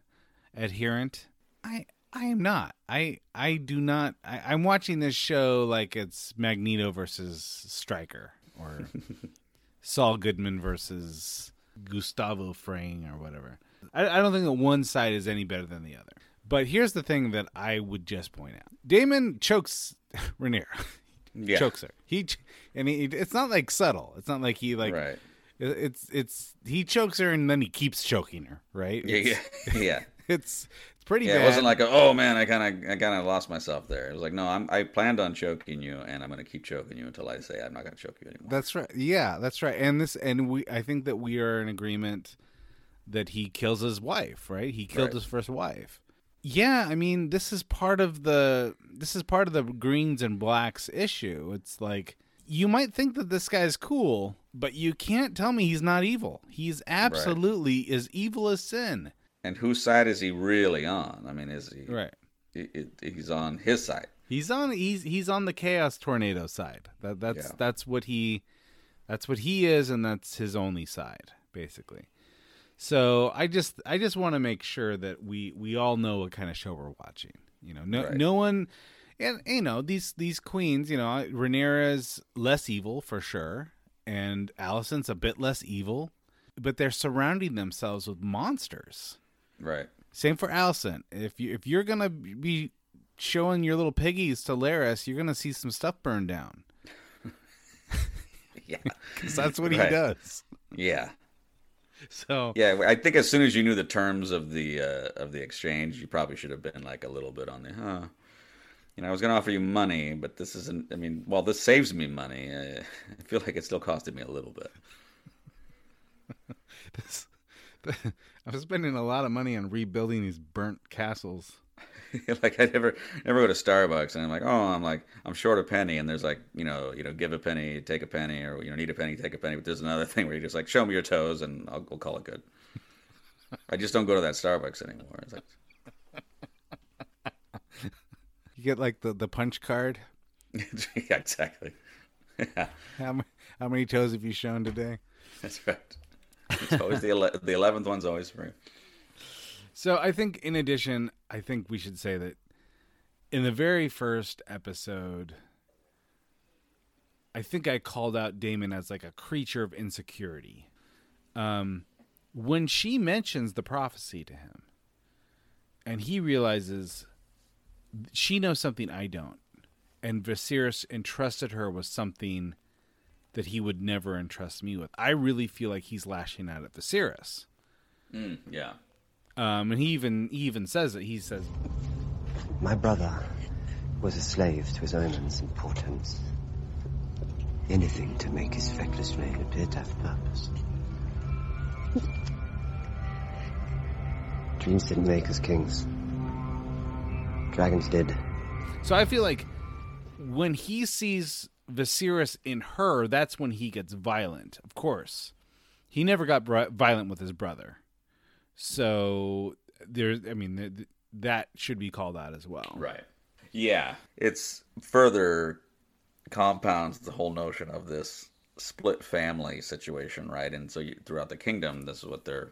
adherent. I I am not. I I do not. I, I'm watching this show like it's Magneto versus Stryker or (laughs) Saul Goodman versus Gustavo Fring or whatever. I, I don't think that one side is any better than the other. But here's the thing that I would just point out: Daemon chokes (laughs) Rhaenyra. Yeah. chokes her. He ch- and he, it's not like subtle. It's not like he like. Right. It's it's he chokes her and then he keeps choking her. Right. It's- yeah, yeah. It's (laughs) it's pretty yeah, bad. it wasn't like, a, oh man, I kind of, I kind of lost myself there. It was like, no, I'm, I planned on choking you, and I'm going to keep choking you until I say I'm not going to choke you anymore. That's right. Yeah, that's right. And this, and we, I think that we are in agreement that he kills his wife. Right? He killed Right. his first wife. Yeah, I mean, this is part of the this is part of the greens and blacks issue. It's like you might think that this guy's cool, but you can't tell me he's not evil. He's absolutely as evil as sin. And whose side is he really on? I mean, is he Right. It, it, he's on his side. He's on he's he's on the chaos tornado side. That that's Yeah. that's what he that's what he is and that's his only side basically. So I just I just want to make sure that we we all know what kind of show we're watching. You know, no Right. no one and you know these these queens, you know, Rhaenyra's less evil for sure and Alicent's a bit less evil, but they're surrounding themselves with monsters. Right. Same for Alicent. If you if you're gonna be showing your little piggies to Larys, you're gonna see some stuff burn down. (laughs) Yeah, (laughs) because that's what he does. Yeah. So Yeah, I think as soon as you knew the terms of the uh, of the exchange, you probably should have been like a little bit on the, huh? You know, I was going to offer you money, but this isn't. I mean, while this saves me money, (laughs) I feel like it still costed me a little bit. This, (laughs) I'm spending a lot of money on rebuilding these burnt castles. (laughs) like I never never go to Starbucks and I'm like, oh, I'm like I'm short a penny, and there's like you know you know give a penny, take a penny, or you know need a penny, take a penny. But there's another (laughs) thing where you just like show me your toes and I'll we'll call it good. I just don't go to that Starbucks anymore. It's like You get like the the punch card. yeah, exactly. Yeah. How, how many toes have you shown today? That's right. It's always the ele- the eleventh one's always free. So I think, in addition, I think we should say that in the very first episode, I think I called out Daemon as like a creature of insecurity. Um, when she mentions the prophecy to him, and he realizes she knows something I don't, and Viserys entrusted her with something that he would never entrust me with. I really feel like he's lashing out at Viserys. Mm, yeah. Um, and he even he even says it. He says, My brother was a slave to his omens and portents. Anything to make his feckless reign appear to have purpose. Dreams didn't make us kings. Dragons did. So I feel like when he sees Viserys in her, that's when he gets violent. Of course, he never got br- violent with his brother. So there's, I mean, th- th- that should be called out as well. Right. Yeah, it's further compounds the whole notion of this split family situation, right? And so you, throughout the kingdom, this is what they're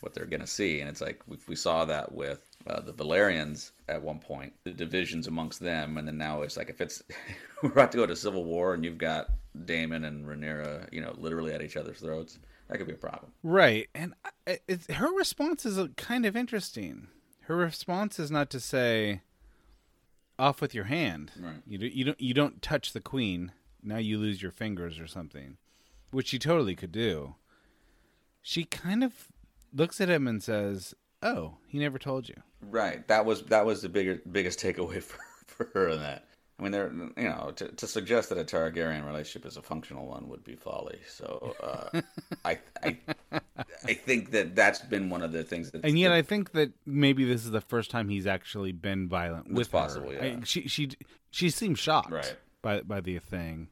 what they're going to see, and it's like we, we saw that with uh, the Velaryons at one point, the divisions amongst them, and then now it's like if it's (laughs) we're about to go to civil war, and you've got Daemon and Rhaenyra, you know, literally at each other's throats, that could be a problem. Right, and it's, her response is uh, kind of interesting. Her response is not to say, "Off with your hand." Right. You do, you don't you don't touch the queen. Now you lose your fingers or something, which she totally could do. She kind of looks at him and says, "Oh, he never told you." Right. That was that was the bigger biggest takeaway (laughs) for for her in that. I mean, there you know to, to suggest that a Targaryen relationship is a functional one would be folly. So uh, I I I think that that's been one of the things that And yet, I think that maybe this is the first time he's actually been violent It's with possible, her. yeah. I- she she she seems shocked Right. by by the thing.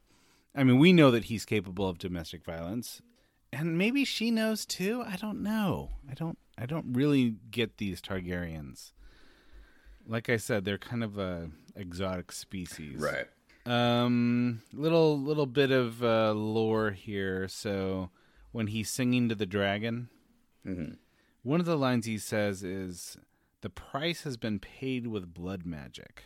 I mean, we know that he's capable of domestic violence, and maybe she knows too. I don't know. I don't. I don't really get these Targaryens. Like I said, they're kind of a exotic species, Right. Um, little little bit of uh, lore here. So when he's singing to the dragon, Mhm. one of the lines he says is, "The price has been paid with blood magic,"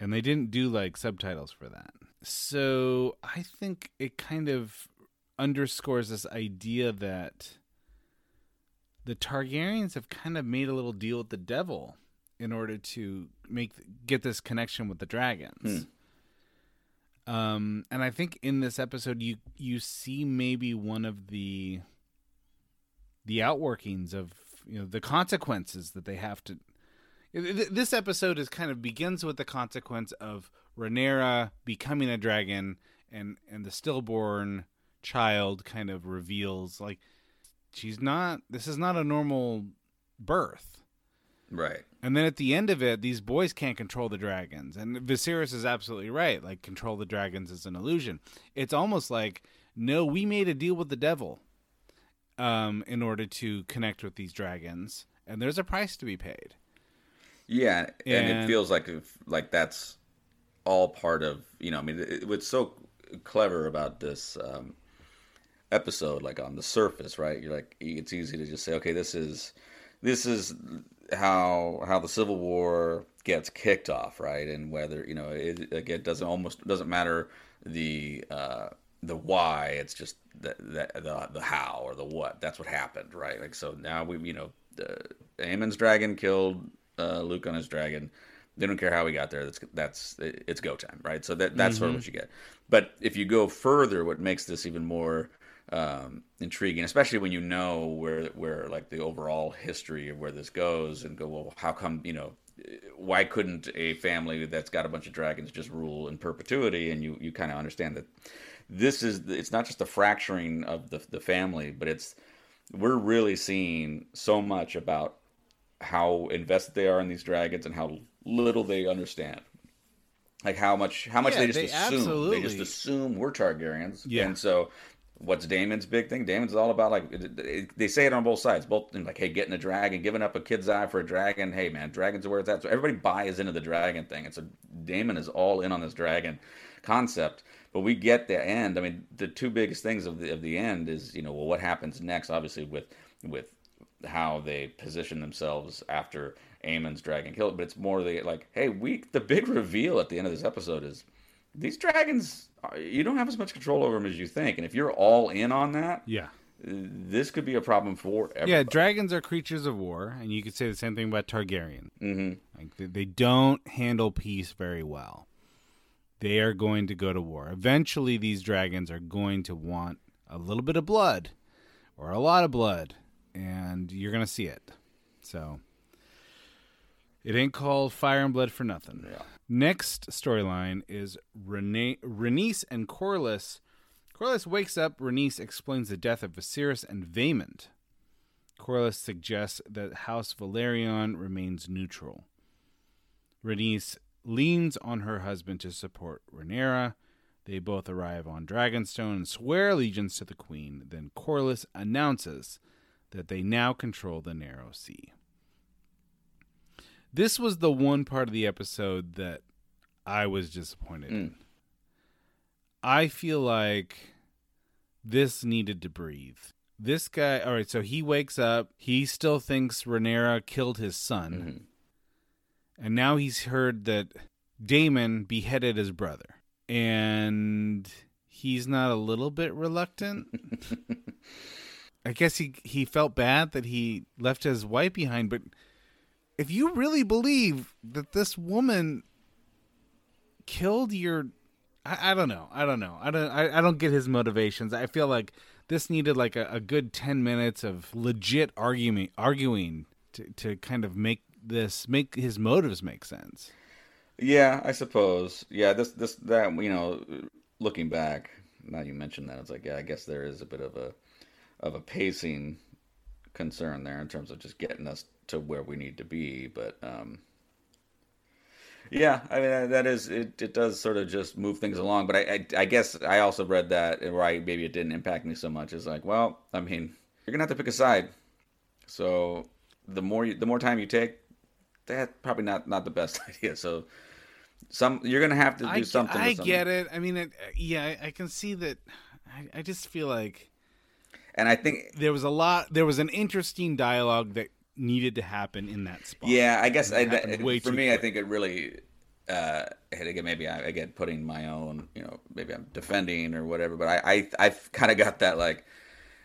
and they didn't do like subtitles for that. So I think it kind of underscores this idea that the Targaryens have kind of made a little deal with the devil in order to make get this connection with the dragons. Um, and I think in this episode you you see maybe one of the the outworkings of you know the consequences that they have to. This episode is kind of begins with the consequence of Rhaenyra becoming a dragon, and and the stillborn child kind of reveals like she's not. This is not a normal birth. Right. And then at the end of it, these boys can't control the dragons. And Viserys is absolutely right. Like, control the dragons is an illusion. It's almost like, no, we made a deal with the devil um, in order to connect with these dragons. And there's a price to be paid. Yeah, and, it feels like if, like that's all part of you know. I mean, it, what's so clever about this um, episode, like on the surface, right? You're like, it's easy to just say, okay, this is this is how how the Civil War gets kicked off, right? And whether you know, it again it doesn't almost doesn't matter the uh, the why. It's just the, the the the how or the what. That's what happened, right? Like so now we you know, uh, Aemond's dragon killed uh, Luke on his dragon. They don't care how we got there. That's that's it's go time, right? So that that's sort of Mhm. what you get. But if you go further, what makes this even more um, intriguing, especially when you know where where like the overall history of where this goes, and go, well, how come you know? Why couldn't a family that's got a bunch of dragons just rule in perpetuity? And you you kind of understand that this is it's not just the fracturing of the the family, but it's we're really seeing so much about how invested they are in these dragons and how little they understand. Like how much how much Yeah, they just they assume they just assume we're Targaryens. Yeah. And so what's Daemon's big thing? Daemon's all about like they say it on both sides, both like hey, getting a dragon, giving up a kid's eye for a dragon. Hey man, dragons are where it's at. So everybody buys into the dragon thing, and so Daemon is all in on this dragon concept. But we get the end. I mean, the two biggest things of the of the end is you know well, what happens next? Obviously with with how they position themselves after Aemond's dragon killed. But it's more the like, hey, we the big reveal at the end of this episode is these dragons. You don't have as much control over them as you think, and if you're all in on that, Yeah. this could be a problem for everybody. Yeah, dragons are creatures of war, and you could say the same thing about Targaryen. Mm-hmm. Like they don't handle peace very well. They are going to go to war. Eventually, these dragons are going to want a little bit of blood, or a lot of blood, and you're going to see it. So it ain't called Fire and Blood for nothing. Next storyline is Rene- Rhaenys and Corlys. Corlys wakes up. Rhaenys explains the death of Viserys and Vaemond. Corlys suggests that House Velaryon remains neutral. Rhaenys leans on her husband to support Rhaenyra. They both arrive on Dragonstone and swear allegiance to the Queen. Then Corlys announces that they now control the Narrow Sea. This was the one part of the episode that I was disappointed in. Mm. I feel like this needed to breathe. This guy, all right, so he wakes up. He still thinks Rhaenyra killed his son. Mm-hmm. And now he's heard that Daemon beheaded his brother. And he's not a little bit reluctant. (laughs) I guess he he felt bad that he left his wife behind, but if you really believe that this woman killed your I, I don't know. I don't know. I don't I, I don't get his motivations. I feel like this needed like a, a good ten minutes of legit argument arguing to, to kind of make this make his motives make sense. Yeah, I suppose. Yeah, this this that you know, looking back, now you mentioned that, it's like yeah, I guess there is a bit of a of a pacing concern there in terms of just getting us to where we need to be, but um yeah, I mean that is it. It does sort of just move things along, but I, I, I guess I also read that where I maybe it didn't impact me so much. Is like, well, I mean, you're gonna have to pick a side. So the more you, the more time you take, that's probably not not the best (laughs) idea. So some you're gonna have to do I, something. I something. get it. I mean, it, yeah, I, I can see that. I, I just feel like, and I think there was a lot. There was an interesting dialogue that needed to happen in that spot. Yeah, I guess I, that- for me, I think it really. Uh, and again, maybe I again putting my own, you know, maybe I'm defending or whatever, but I, I I've kind of got that like,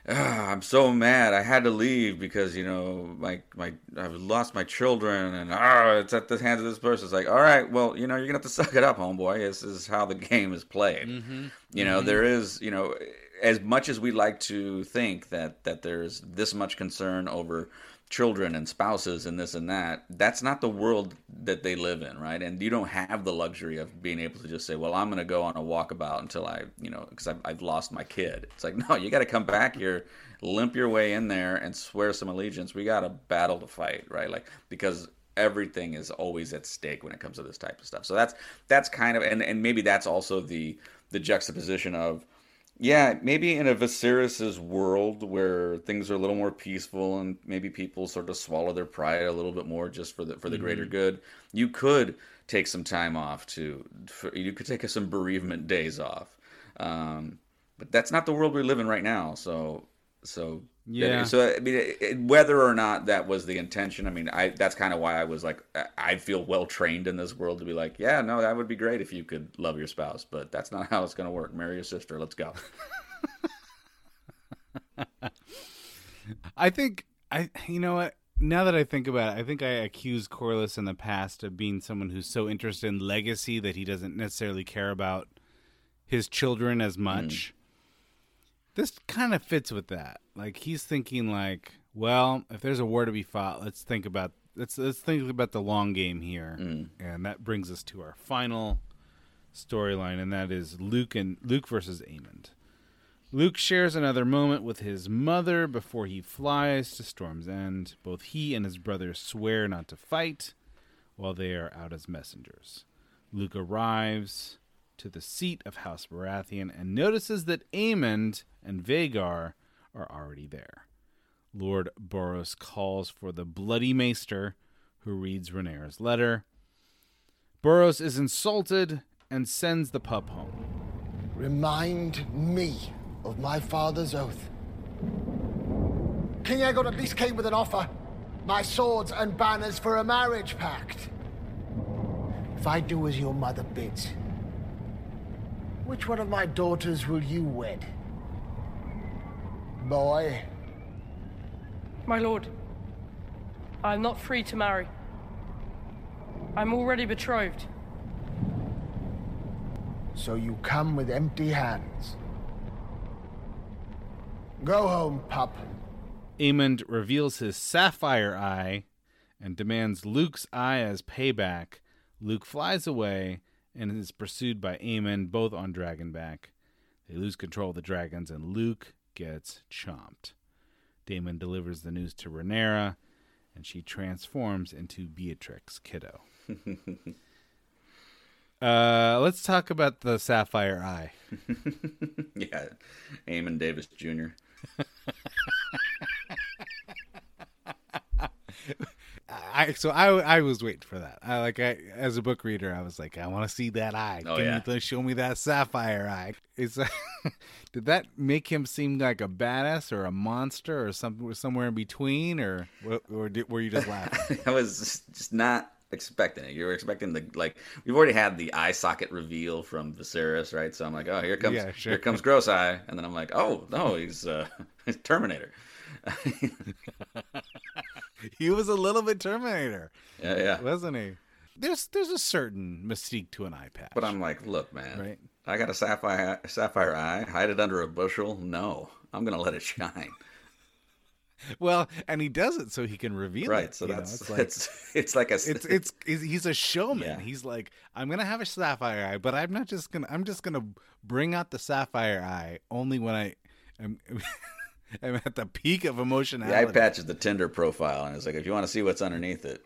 ah, I'm so mad. I had to leave because you know my my I've lost my children and ah, it's at the hands of this person. It's like, all right, well, you know, you're gonna have to (laughs) suck it up, homeboy. This is how the game is played. Mhm. You know, Mhm. there is, you know, as much as we like to think that that there's this much concern over children and spouses and this and that, that's not the world that they live in, right? And you don't have the luxury of being able to just say, "Well, I'm going to go on a walkabout until I, you know, because I've, I've lost my kid." It's like, (laughs) no, you got to come back here, limp your way in there, and swear some allegiance. We got a battle to fight, right? Like because everything is always at stake when it comes to this type of stuff. So that's that's kind of and and maybe that's also the the juxtaposition of yeah, maybe in a Viserys's world where things are a little more peaceful and maybe people sort of swallow their pride a little bit more just for the for the greater Mhm. good, you could take some time off to for, you could take some bereavement days off. Um, but that's not the world we live in right now. So so Yeah. So I mean, it, it- whether or not that was the intention, I mean, I that's kind of why I was like, I- I feel well trained in this world to be like, yeah, no, that would be great if you could love your spouse, but that's not (laughs) how it's going to work. Marry your sister. Let's go. (laughs) I think I you know what now that I think about it, I think I accused Corlys in the past of being someone who's so interested in legacy that he doesn't necessarily care about his children as much. Mm. This kind of fits with that. Like he's thinking like, well, if there's a war to be fought, let's think about let's let's think about the long game here. Mm. And that brings us to our final storyline and that is Luke and Luke versus Aemond. Luke shares another moment with his mother before he flies to Storm's End. Both he and his brother swear not to fight while they are out as messengers. Luke arrives to the seat of House Baratheon and notices that Aemond and Vhagar are already there. Lord Borros calls for the Bloody Maester, who reads Rhaenyra's letter. Borros is insulted and sends the pup home. Remind me of my father's oath. King Aegon at least came with an offer. My swords and banners for a marriage pact. If I do as your mother bids, which one of my daughters will you wed? Boy, My lord, I am not free to marry. I'm already betrothed. so you come with empty hands. Go home, pup. Aemond reveals his sapphire eye and demands Luke's eye as payback. Luke flies away and is pursued by Aemond, both on Dragonback. They lose control of the dragons, and Luke gets chomped. Daemon delivers the news to Rhaenyra, and she transforms into Beatrix Kiddo. (laughs) uh, let's talk about the sapphire eye. (laughs) yeah, Eamon Davis Jr. (laughs) I so I I was waiting for that. I like I as a book reader, I was like, I want to see that eye. Oh, Can yeah. you show me that sapphire eye? Is (laughs) did that make him seem like a badass or a monster or something somewhere in between, or or did, were you just laughing? (laughs) I was just- just not expecting it. You were expecting the like we've already had the eye socket reveal from Viserys, right? So I'm like, oh, here comes Yeah, sure. here comes Gross Eye, and then I'm like, oh no, he's uh, (laughs) he's Terminator. (laughs) he was a little bit Terminator, Yeah, yeah. wasn't he? There's there's a certain mystique to an eye patch. But I'm like, look, man, Right. I got a sapphire sapphire eye. Hide it under a bushel? No, I'm gonna let it shine. Well, and he does it so he can reveal Right, it. Right, so you know? that's- it's like, it's- it's like a- it's it's, it's he's a showman. Yeah. He's like, I'm gonna have a sapphire eye, but I'm not just gonna I'm just gonna bring out the sapphire eye only when I am (laughs) (laughs) am at the peak of emotion. The eye patch is the Tinder profile, and it's like if you want to see what's underneath it,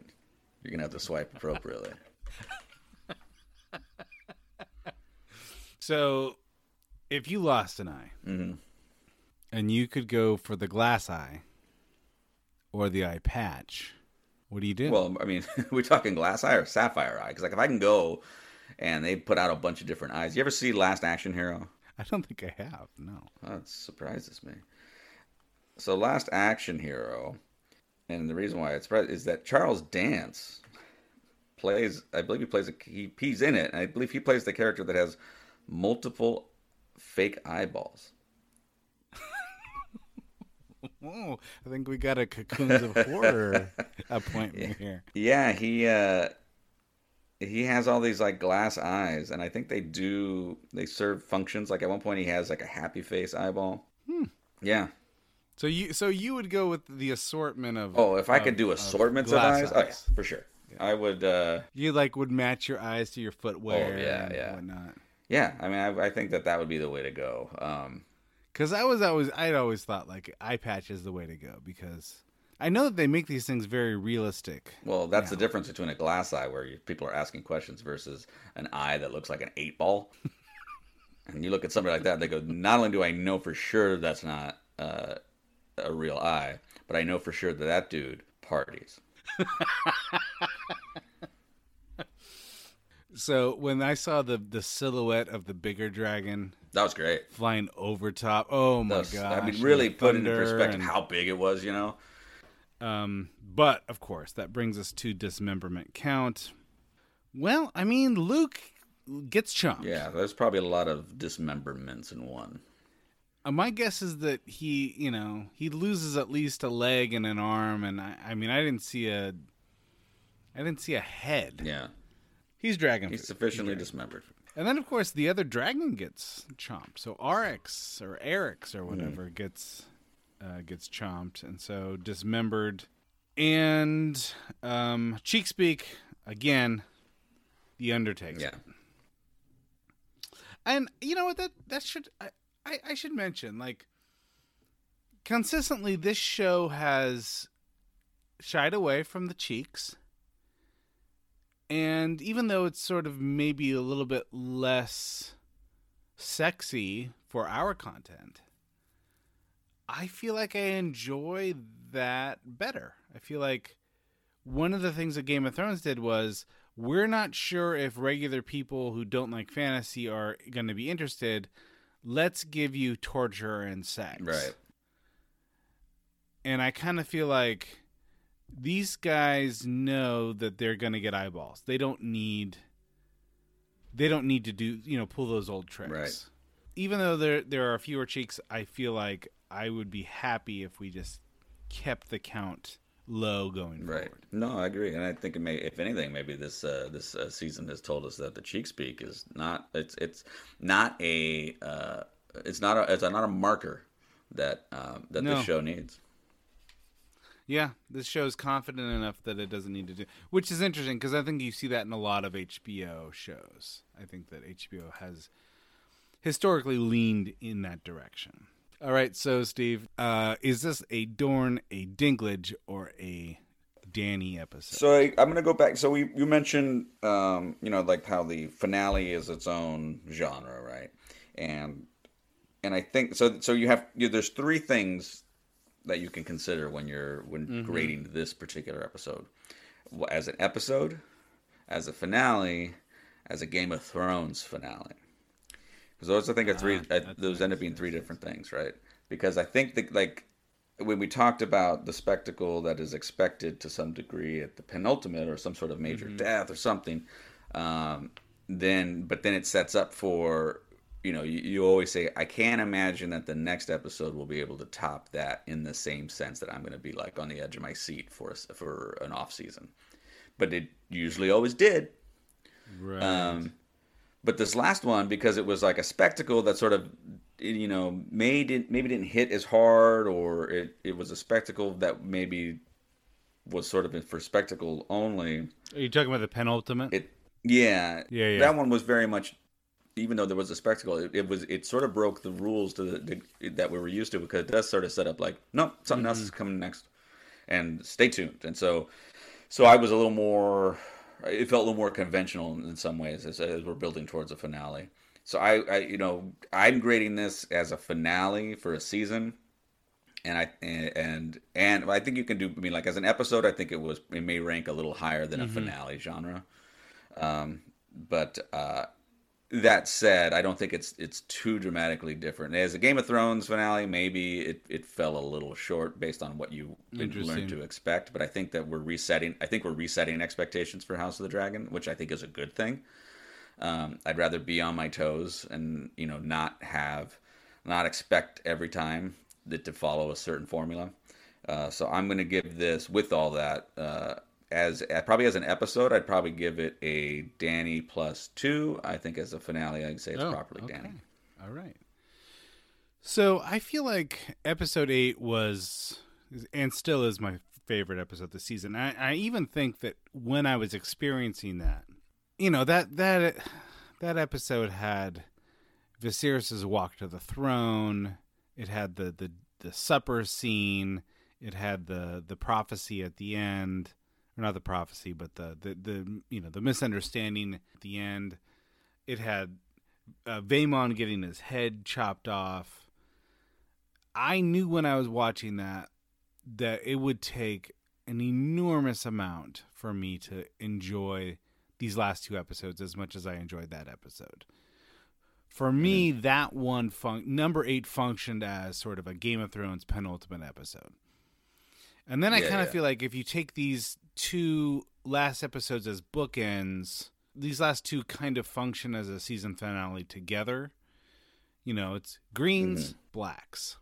you're gonna have to swipe appropriately. (laughs) So, if you lost an eye, Mhm. and you could go for the glass eye or the eye patch, what do you do? Well, I mean, (laughs) we're talking glass eye or sapphire eye. Because like if I can go, and they put out a bunch of different eyes. You ever see Last Action Hero? I don't think I have. No. That surprises me. So Last Action Hero, and the reason why it's surprised is that Charles Dance plays. I believe he plays a he, he's in it. And I believe he plays the character that has multiple fake eyeballs. (laughs) Oh, I think we got a cocoons of horror (laughs) appointment here. Yeah, he uh he has all these like glass eyes and I think they do they serve functions like at one point he has like a happy face eyeball. Hmm. Yeah. So you so you would go with the assortment of Oh, if I of- could do assortments of, glass eyes, oh, yes, for sure. I would uh You like would match your eyes to your footwear Oh, yeah, and yeah. whatnot. yeah, I mean I, I think that that would be the way to go. Um Because I was always I'd always thought like eye patch is the way to go because I know that they make these things very realistic. well, that's the difference between a glass eye where you, people are asking questions versus an eye that looks like an eight ball. (laughs) and you look at somebody like that, they go, not only do I know for sure that's not uh, a real eye, but I know for sure that that dude parties. (laughs) So when I saw the the silhouette of the bigger dragon, that was great, flying over top. Oh my gosh! I mean, really put into perspective and- how big it was, you know? Um, but of course, that brings us to dismemberment count. Well, I mean, Luke gets chomped. Yeah, there's probably a lot of dismemberments in one. Uh, my guess is that he, you know, he loses at least a leg and an arm, and I, I mean, I didn't see a, I didn't see a head. Yeah, he's dragon. He's food. sufficiently dragon dismembered. And then, of course, the other dragon gets chomped. So Arix or Erix or whatever gets uh, gets chomped, and so dismembered. And um, Cheekspeak again, the Undertaker. Yeah. And you know what? That that should I, I, I should mention like consistently this show has shied away from the cheeks And even though it's sort of maybe a little bit less sexy for our content, I feel like I enjoy that better. I feel like one of the things that Game of Thrones did was we're not sure if regular people who don't like fantasy are going to be interested. Let's give you torture and sex. Right. And I kind of feel like these guys know that they're going to get eyeballs. They don't need they don't need to do, you know, pull those old tricks. Right. Even though there there are fewer cheeks, I feel like I would be happy if we just kept the count low going Right. No, I agree, and I think it may, if anything, maybe this uh, this uh, season has told us that the cheek speak is not it's it's not a uh, it's not a it's not a marker that um, that No. the show needs. Yeah, this show is confident enough that it doesn't need to do, which is interesting because I think you see that in a lot of HBO shows. I think that HBO has historically leaned in that direction. All right, so Steve, uh, is this a Dorn, a Dinklage, or a Danny episode? So I, I'm going to go back. So we you mentioned um, you know like how the finale is its own genre, right? And and I think so. So you have you, there's three things that you can consider when you're when Mhm. grading this particular episode, as an episode, as a finale, as a Game of Thrones finale. Because those I think are three. Uh, those end up being three different things, right? Because I think that like when we talked about the spectacle that is expected to some degree at the penultimate or some sort of major Mhm. death or something, um, then but then it sets up for you know you, you always say I can't imagine that the next episode will be able to top that in the same sense that I'm going to be like on the edge of my seat for for an off season, but it usually always did. Right. Um, but this last one, because it was like a spectacle that sort of, you know, made it maybe didn't hit as hard, or it, it was a spectacle that maybe was sort of for spectacle only. Are you talking about the penultimate? It, yeah, Yeah, yeah. That one was very much, even though there was a spectacle, it, it was it sort of broke the rules to the, the, that we were used to because it does sort of set up like, no, something else Mhm. is coming next, and stay tuned. And so, so I was a little more. It felt a little more conventional in some ways as, as we're building towards a finale. So I, I, you know, I'm grading this as a finale for a season, and I and and I think you can do. I mean, like as an episode, I think it was it may rank a little higher than a Mhm. finale genre. Um, but uh, that said, I don't think it's it's too dramatically different. As a Game of Thrones finale, maybe it, it fell a little short based on what you learned to expect. But I think that we're resetting. I think we're resetting expectations for House of the Dragon, which I think is a good thing. Um, I'd rather be on my toes and you know not have not expect every time that to follow a certain formula. Uh, so I'm going to give this with all that uh, as uh, probably as an episode. I'd probably give it a Danny plus two. I think as a finale, I'd say it's Oh, properly okay. Danny. All right. So I feel like episode eight was and still is my favorite episode this season. I, I even think that when I was experiencing that, you know that that that episode had Viserys' walk to the throne. It had the the the supper scene. It had the the prophecy at the end, or not the prophecy, but the the, the you know the misunderstanding at the end. It had uh, getting his head chopped off. I knew when I was watching that that it would take an enormous amount for me to enjoy these last two episodes as much as I enjoyed that episode. For me, that one fun- number eight functioned as sort of a Game of Thrones penultimate episode. And then I Yeah, kind of yeah. feel like if you take these two last episodes as bookends, these last two kind of function as a season finale together. You know, it's greens, Mhm. blacks.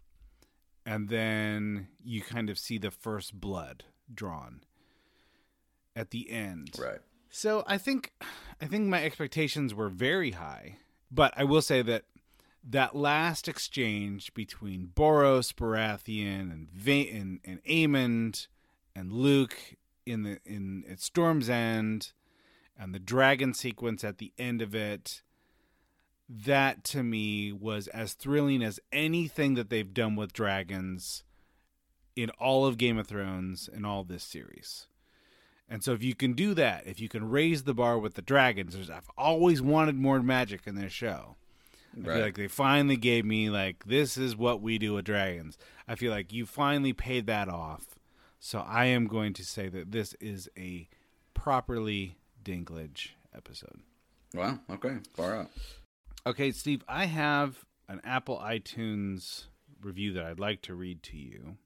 And then you kind of see the first blood drawn at the end. Right. So I think I think my expectations were very high, but I will say that that last exchange between Borros, Baratheon, and Va- and, and Aemond and Luke in the in at Storm's End, and the dragon sequence at the end of it, that to me was as thrilling as anything that they've done with dragons in all of Game of Thrones and all this series. And so if you can do that, if you can raise the bar with the dragons, I've always wanted more magic in this show. I feel like they finally gave me like this is what we do with dragons. I feel like you finally paid that off. So I am going to say that this is a properly Dinklage episode. Wow. Okay. Far out. Okay, Steve, I have an Apple iTunes review that I'd like to read to you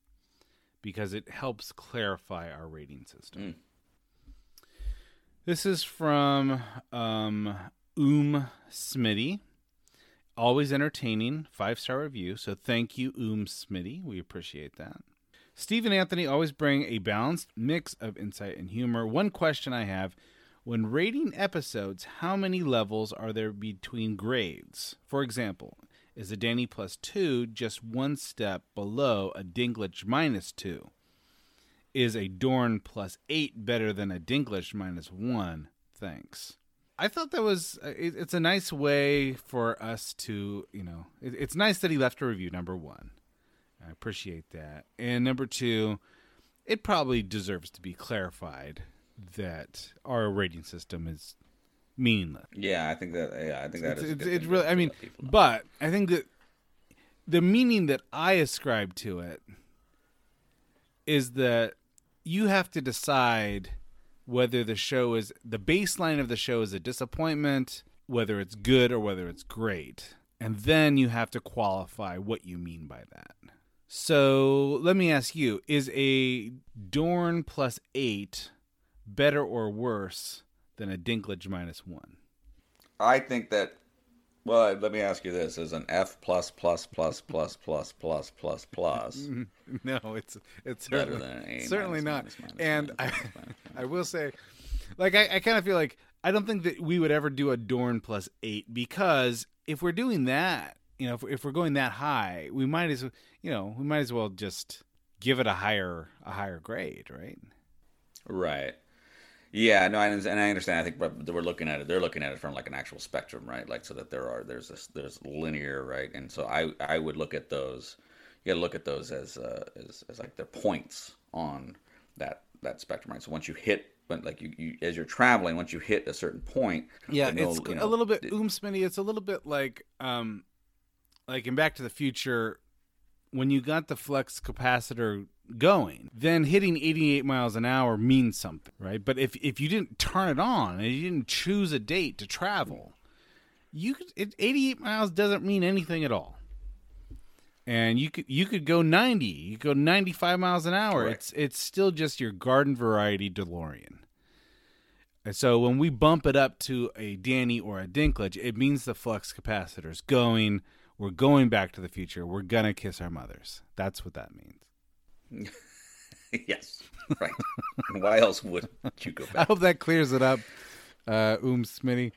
because it helps clarify our rating system. This is from um, Um Smitty. Always entertaining, five star review. So thank you, Um Smitty. We appreciate that. Steve and Anthony always bring a balanced mix of insight and humor. One question I have when rating episodes, how many levels are there between grades? For example, is a Danny plus two just one step below a Dinklage minus two? Is a Dorn plus eight better than a Dinklage minus one? Thanks. I thought that was uh, it, it's a nice way for us to you know it, it's nice that he left a review number one. I appreciate that. And number two, it probably deserves to be clarified that our rating system is meaningless. Yeah, I think that. Yeah, I think that it's, is. it's, it's really. I mean, let people know. but I think that the meaning that I ascribe to it is that you have to decide whether the show is the baseline of the show is a disappointment, whether it's good or whether it's great, and then you have to qualify what you mean by that. So let me ask you: Is a Dorn plus eight better or worse than a Dinklage minus one? I think that. Well, let me ask you this: Is an F plus plus plus plus plus plus plus plus (laughs) No, it's it's Better certainly, than an A certainly minus, not. minus, and I, (laughs) I will say, like I, I kind of feel like I don't think that we would ever do a Dorn plus eight because if we're doing that, you know, if, if we're going that high, we might as you know we might as well just give it a higher a higher grade, right? Right. Yeah, no, I, and I understand. I think but we're looking at it. They're looking at it from like an actual spectrum, right? Like so that there are there's this there's linear, right? And so I I would look at those. You got to look at those as uh, as as like their points on that that spectrum, right? So once you hit, but like you, you as you're traveling, once you hit a certain point, Yeah, you'll, it's you a little bit oom smitty. It's a little bit like um, like in Back to the Future, when you got the flux capacitor going, then hitting 88 miles an hour means something, right? But if if you didn't turn it on and you didn't choose a date to travel, you could it, 88 miles doesn't mean anything at all. And you could you could go 90, you could go 95 miles an hour. Correct. It's it's still just your garden variety DeLorean. And so when we bump it up to a Danny or a Dinklage, it means the flux capacitor's going. We're going back to the future. We're gonna kiss our mothers. That's what that means. (laughs) yes, right. Why else would you go back? I hope that clears it up, uh, Um Smitty.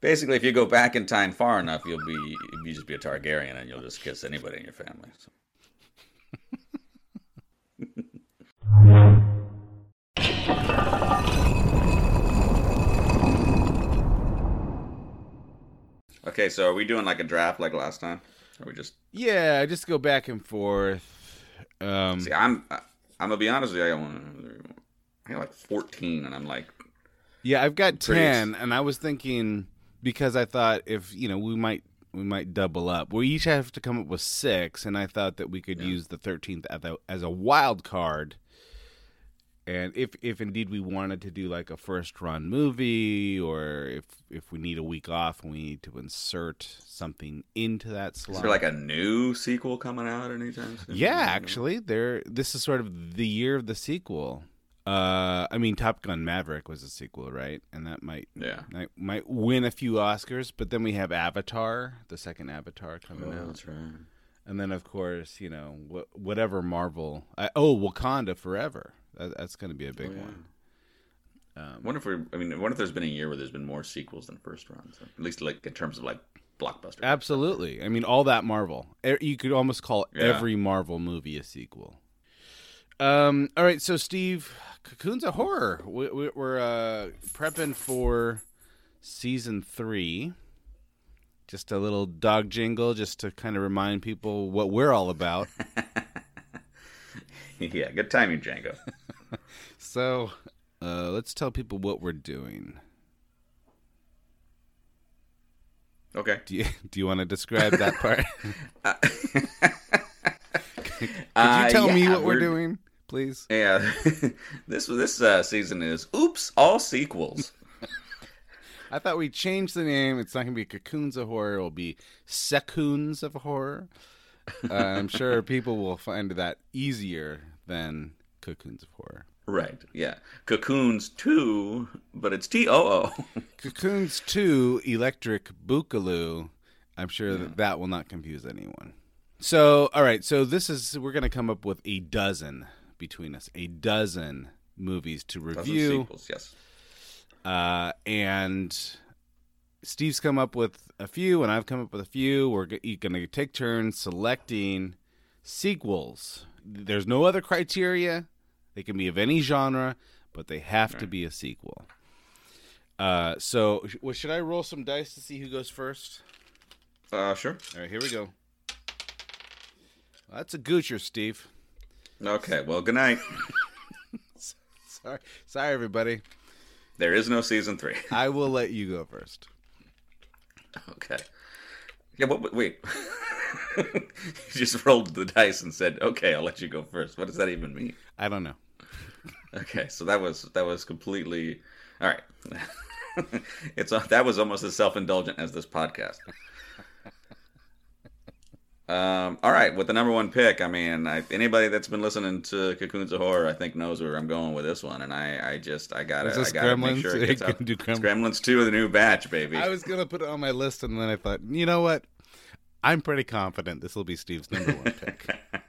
Basically, if you go back in time far enough, you'll be you just be a Targaryen and you'll just kiss anybody in your family. So. (laughs) okay, so are we doing like a draft like last time? Or we just Yeah, just go back and forth. Um, see? I'm I'm gonna be honest with you. I got one. I got like 14, and I'm like, Yeah, I've got Pretty- ten, and I was thinking because I thought if you know we might we might double up. We each have to come up with six, and I thought that we could use the thirteenth as a wild card. And if if indeed we wanted to do like a first run movie, or if if we need a week off and we need to insert something into that slot, is there like a new sequel coming out anytime soon? yeah, actually, there. This is sort of the year of the sequel. Uh, I mean, Top Gun Maverick was a sequel, right? And that might Yeah. might, might win a few Oscars. But then we have Avatar, the second Avatar coming Oh, out. that's right. And then, of course, you know, wh- whatever Marvel. Uh, oh, Wakanda Forever. That, that's going to be a big Oh, yeah. one. Um, What if we? I mean, wonder if there's been a year where there's been more sequels than first runs? At least like in terms of like blockbuster. Absolutely. I mean, all that Marvel. You could almost call Yeah. every Marvel movie a sequel. Um. All right. So, Steve, Cocoon's a horror. We, we, we're uh, prepping for season three. Just a little dog jingle, just to kind of remind people what we're all about. (laughs) (laughs) yeah, good timing, Django. (laughs) so, Uh, let's tell people what we're doing. Okay. Do you (laughs) do you want to describe that part? Could you Uh, tell me what we're, we're- doing, please? Yeah, this this uh, season is oops all sequels. I thought we changed the name. It's not going to be Cocoons of Horror. It will be Secoons of Horror. Uh, I'm sure people will find that easier than Cocoons of Horror. Right. Yeah. Cocoons two, but it's T O O. (laughs) Cocoons 2 Electric Boogaloo. I'm sure that that will not confuse anyone. So, all right. So, this is, we're going to come up with a dozen between us, a dozen movies to Dozen review. sequels, yes. Uh, and Steve's come up with a few, and I've come up with a few. We're going to take turns selecting sequels. There's no other criteria. They can be of any genre, but they have to be a sequel. Uh, so, well, should I roll some dice to see who goes first? Uh, sure. All right, here we go. That's a goocher, Steve. Okay. Well, good night. (laughs) Sorry, sorry, everybody. There is no season three. I will let you go first. Okay. Yeah, but but wait. (laughs) you just rolled the dice and said, "Okay, I'll let you go first. What does that even mean? I don't know. Okay, so that was that was completely all right. (laughs) it's that was almost as self indulgent as this podcast. Um, all right, with the number one pick, I mean, I, anybody that's been listening to Cocoons of Horror, I think knows where I'm going with this one, and I, I just, I gotta, I gotta make sure it (laughs) gets out. Gremlins? Gremlins two of the new batch, baby. I was gonna put it on my list, and then I thought, you know what? I'm pretty confident this will be Steve's number one pick. (laughs)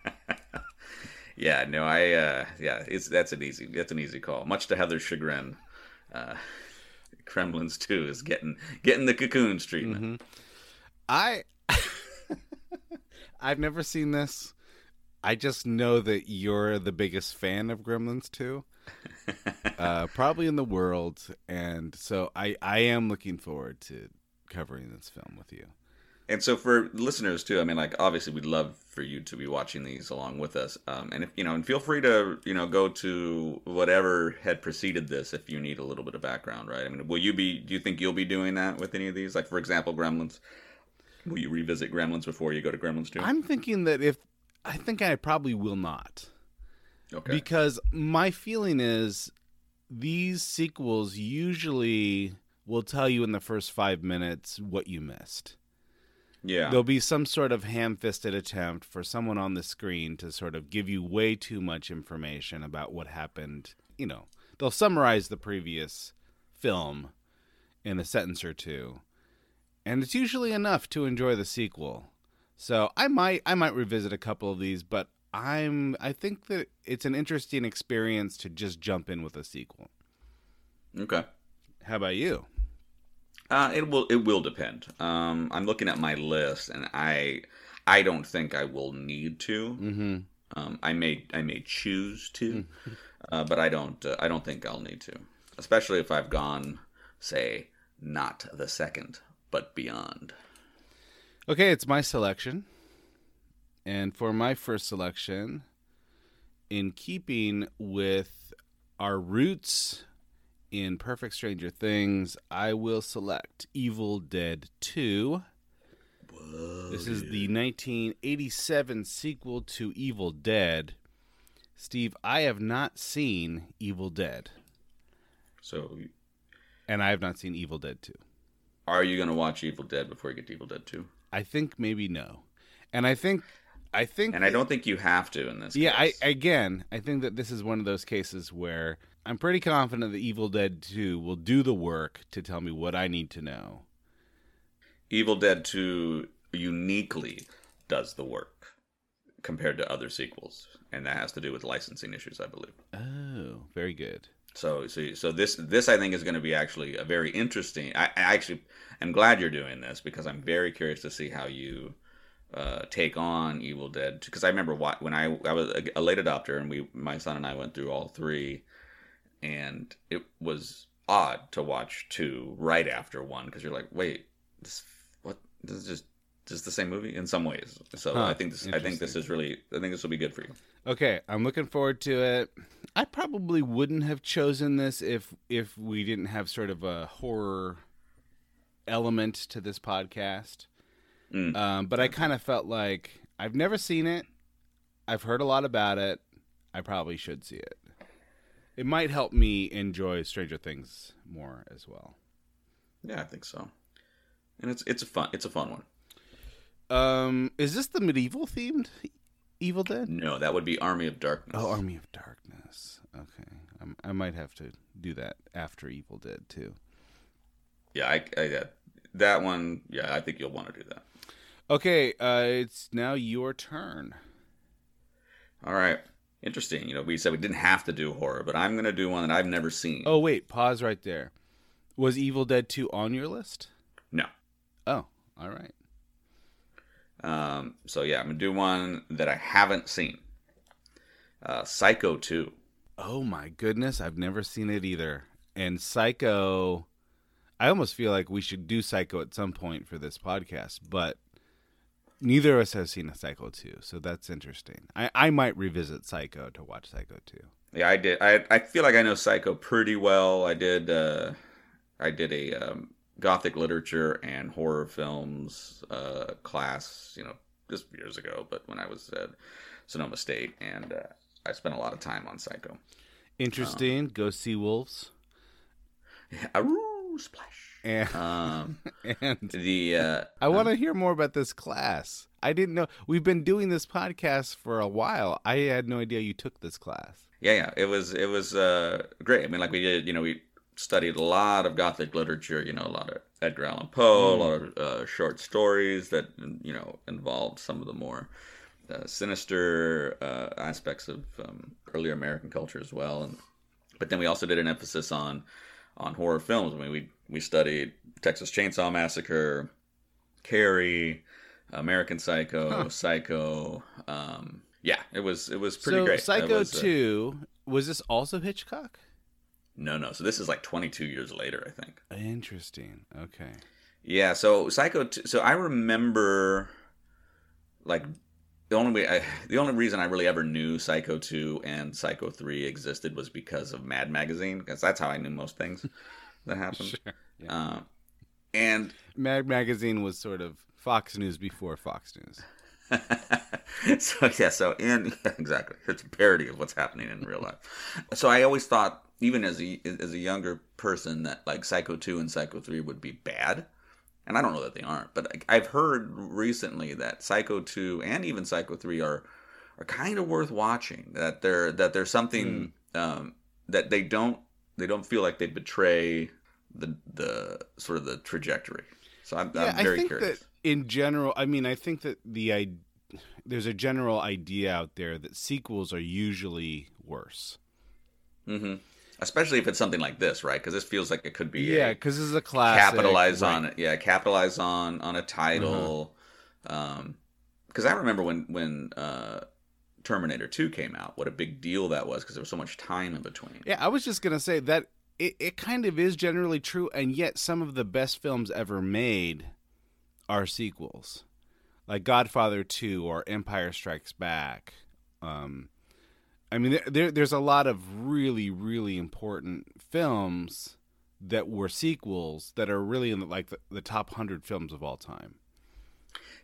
Yeah, no, I, uh, yeah, it's that's an easy, that's an easy call. Much to Heather's chagrin, uh, Gremlins two is getting getting the cocoons treatment. I (laughs) I've never seen this. I just know that you're the biggest fan of Gremlins 2. (laughs) uh, probably in the world and so I I am looking forward to covering this film with you. And so for listeners too, I mean, like obviously we'd love for you to be watching these along with us. Um, and if you know, and feel free to you know go to whatever had preceded this if you need a little bit of background, right? I mean, will you be? Do you think you'll be doing that with any of these? Like for example, Gremlins. Will you revisit Gremlins before you go to Gremlins two? I'm thinking that if I think I probably will not. Okay. Because my feeling is these sequels usually will tell you in the first 5 minutes what you missed. Yeah. There'll be some sort of ham fisted attempt for someone on the screen to sort of give you way too much information about what happened. You know, they'll summarize the previous film in a sentence or two. And it's usually enough to enjoy the sequel. So I might I might revisit a couple of these, but I'm I think that it's an interesting experience to just jump in with a sequel. Okay. How about you? Uh, it will it will depend. Um, I'm looking at my list, and I I don't think I will need to. Mm-hmm. Um, I may I may choose to, (laughs) uh, but I don't uh, I don't think I'll need to. Especially if I've gone, say, not the second, but beyond. Okay, it's my selection. And for my first selection, in keeping with our roots in Perfect Stranger Things, I will select Evil Dead 2. this is the 1987 sequel to Evil Dead. Steve, I have not seen Evil Dead. So, and I have not seen Evil Dead 2. Are you going to watch Evil Dead before you get to Evil Dead Two? I think maybe no. And I think I think And I don't think you have to in this. Case. Yeah, case. I again, I think that this is one of those cases where I'm pretty confident that Evil Dead 2 will do the work to tell me what I need to know. Evil Dead 2 uniquely does the work compared to other sequels, and that has to do with licensing issues, I believe. Oh, very good. So, so, so this this I think is going to be actually a very interesting. I, I actually am glad you're doing this because I'm very curious to see how you uh, take on Evil Dead. Because I remember why, when I I was a, a late adopter, and we my son and I went through all three, and it was odd to watch two right after one because you're like, wait, this what this is just just the same movie in some ways. So Huh, I think this I think this is really I think this will be good for you. Okay, I'm looking forward to it. I probably wouldn't have chosen this if if we didn't have sort of a horror element to this podcast. Mm. Um, but I kind of felt like I've never seen it. I've heard a lot about it. I probably should see it. It might help me enjoy Stranger Things more as well. Yeah, I think so. And it's it's a fun it's a fun one. Um, is this the medieval themed Evil Dead? No, that would be Army of Darkness. Oh, Army of Darkness. Okay, I'm, I might have to do that after Evil Dead too. Yeah, I, I yeah, that one. Yeah, I think you'll want to do that. Okay, uh, it's now your turn. All right. Interesting. You know, we said we didn't have to do horror, but I'm going to do one that I've never seen. Oh wait, pause right there. Was Evil Dead 2 on your list? No. Oh, all right. Um, so yeah, I'm to do one that I haven't seen. Uh, Psycho 2. Oh my goodness, I've never seen it either. And Psycho, I almost feel like we should do Psycho at some point for this podcast, but neither of us has seen a Psycho 2, so that's interesting. I, I might revisit Psycho to watch Psycho 2. Yeah, I did. I I feel like I know Psycho pretty well. I did. Uh, I did a um, Gothic literature and horror films uh, class. You know, just years ago, but when I was at Sonoma State, and uh, I spent a lot of time on Psycho. Interesting. Go Seawolves. Yeah, aroo, splash. And, Um, (laughs) and the uh, I want to hear more about this class. I didn't know we've been doing this podcast for a while. I had no idea you took this class. Yeah, yeah, it was it was uh, great. I mean, like we did, you know, we studied a lot of Gothic literature. You know, a lot of Edgar Allan Poe, a lot of uh, short stories that you know involved some of the more uh, sinister uh, aspects of um, earlier American culture as well. And but then we also did an emphasis on on horror films. I mean, we we studied Texas Chainsaw Massacre, Carrie, American Psycho, Huh. Psycho. Um, yeah, it was it was pretty so great. Psycho was, uh, 2 was this also Hitchcock? No, no. So this is like 22 years later, I think. Interesting. Okay. Yeah. So Psycho. So I remember, like, the only way, I, the only reason I really ever knew Psycho 2 and Psycho 3 existed was because of Mad Magazine, because that's how I knew most things (laughs) that happened. Sure, yeah. Um, and Mad Magazine was sort of Fox News before Fox News. (laughs) so yeah, so in (laughs) yeah, exactly, it's a parody of what's happening in real life. So I always thought, even as a as a younger person, that like Psycho two and Psycho three would be bad, and I don't know that they aren't. But like, I've heard recently that Psycho two and even Psycho three are are kind of worth watching. That they're that there's something um, that they don't they don't feel like they betray the the sort of the trajectory. So I'm, I'm very I think curious. that in general, I mean, I think that the I, there's a general idea out there that sequels are usually worse. hmm Especially if it's something like this, right? Because this feels like it could be Yeah, 'cause this is a classic, Capitalize on it, yeah. Capitalize on on a title. Um, because I remember when when uh, Terminator Two came out, what a big deal that was because there was so much time in between. Yeah, I was just gonna say that it, it kind of is generally true, and yet some of the best films ever made are sequels, like Godfather Two or Empire Strikes Back. Um, I mean, there, there there's a lot of really really important films that were sequels that are really in the, like the, the top hundred films of all time.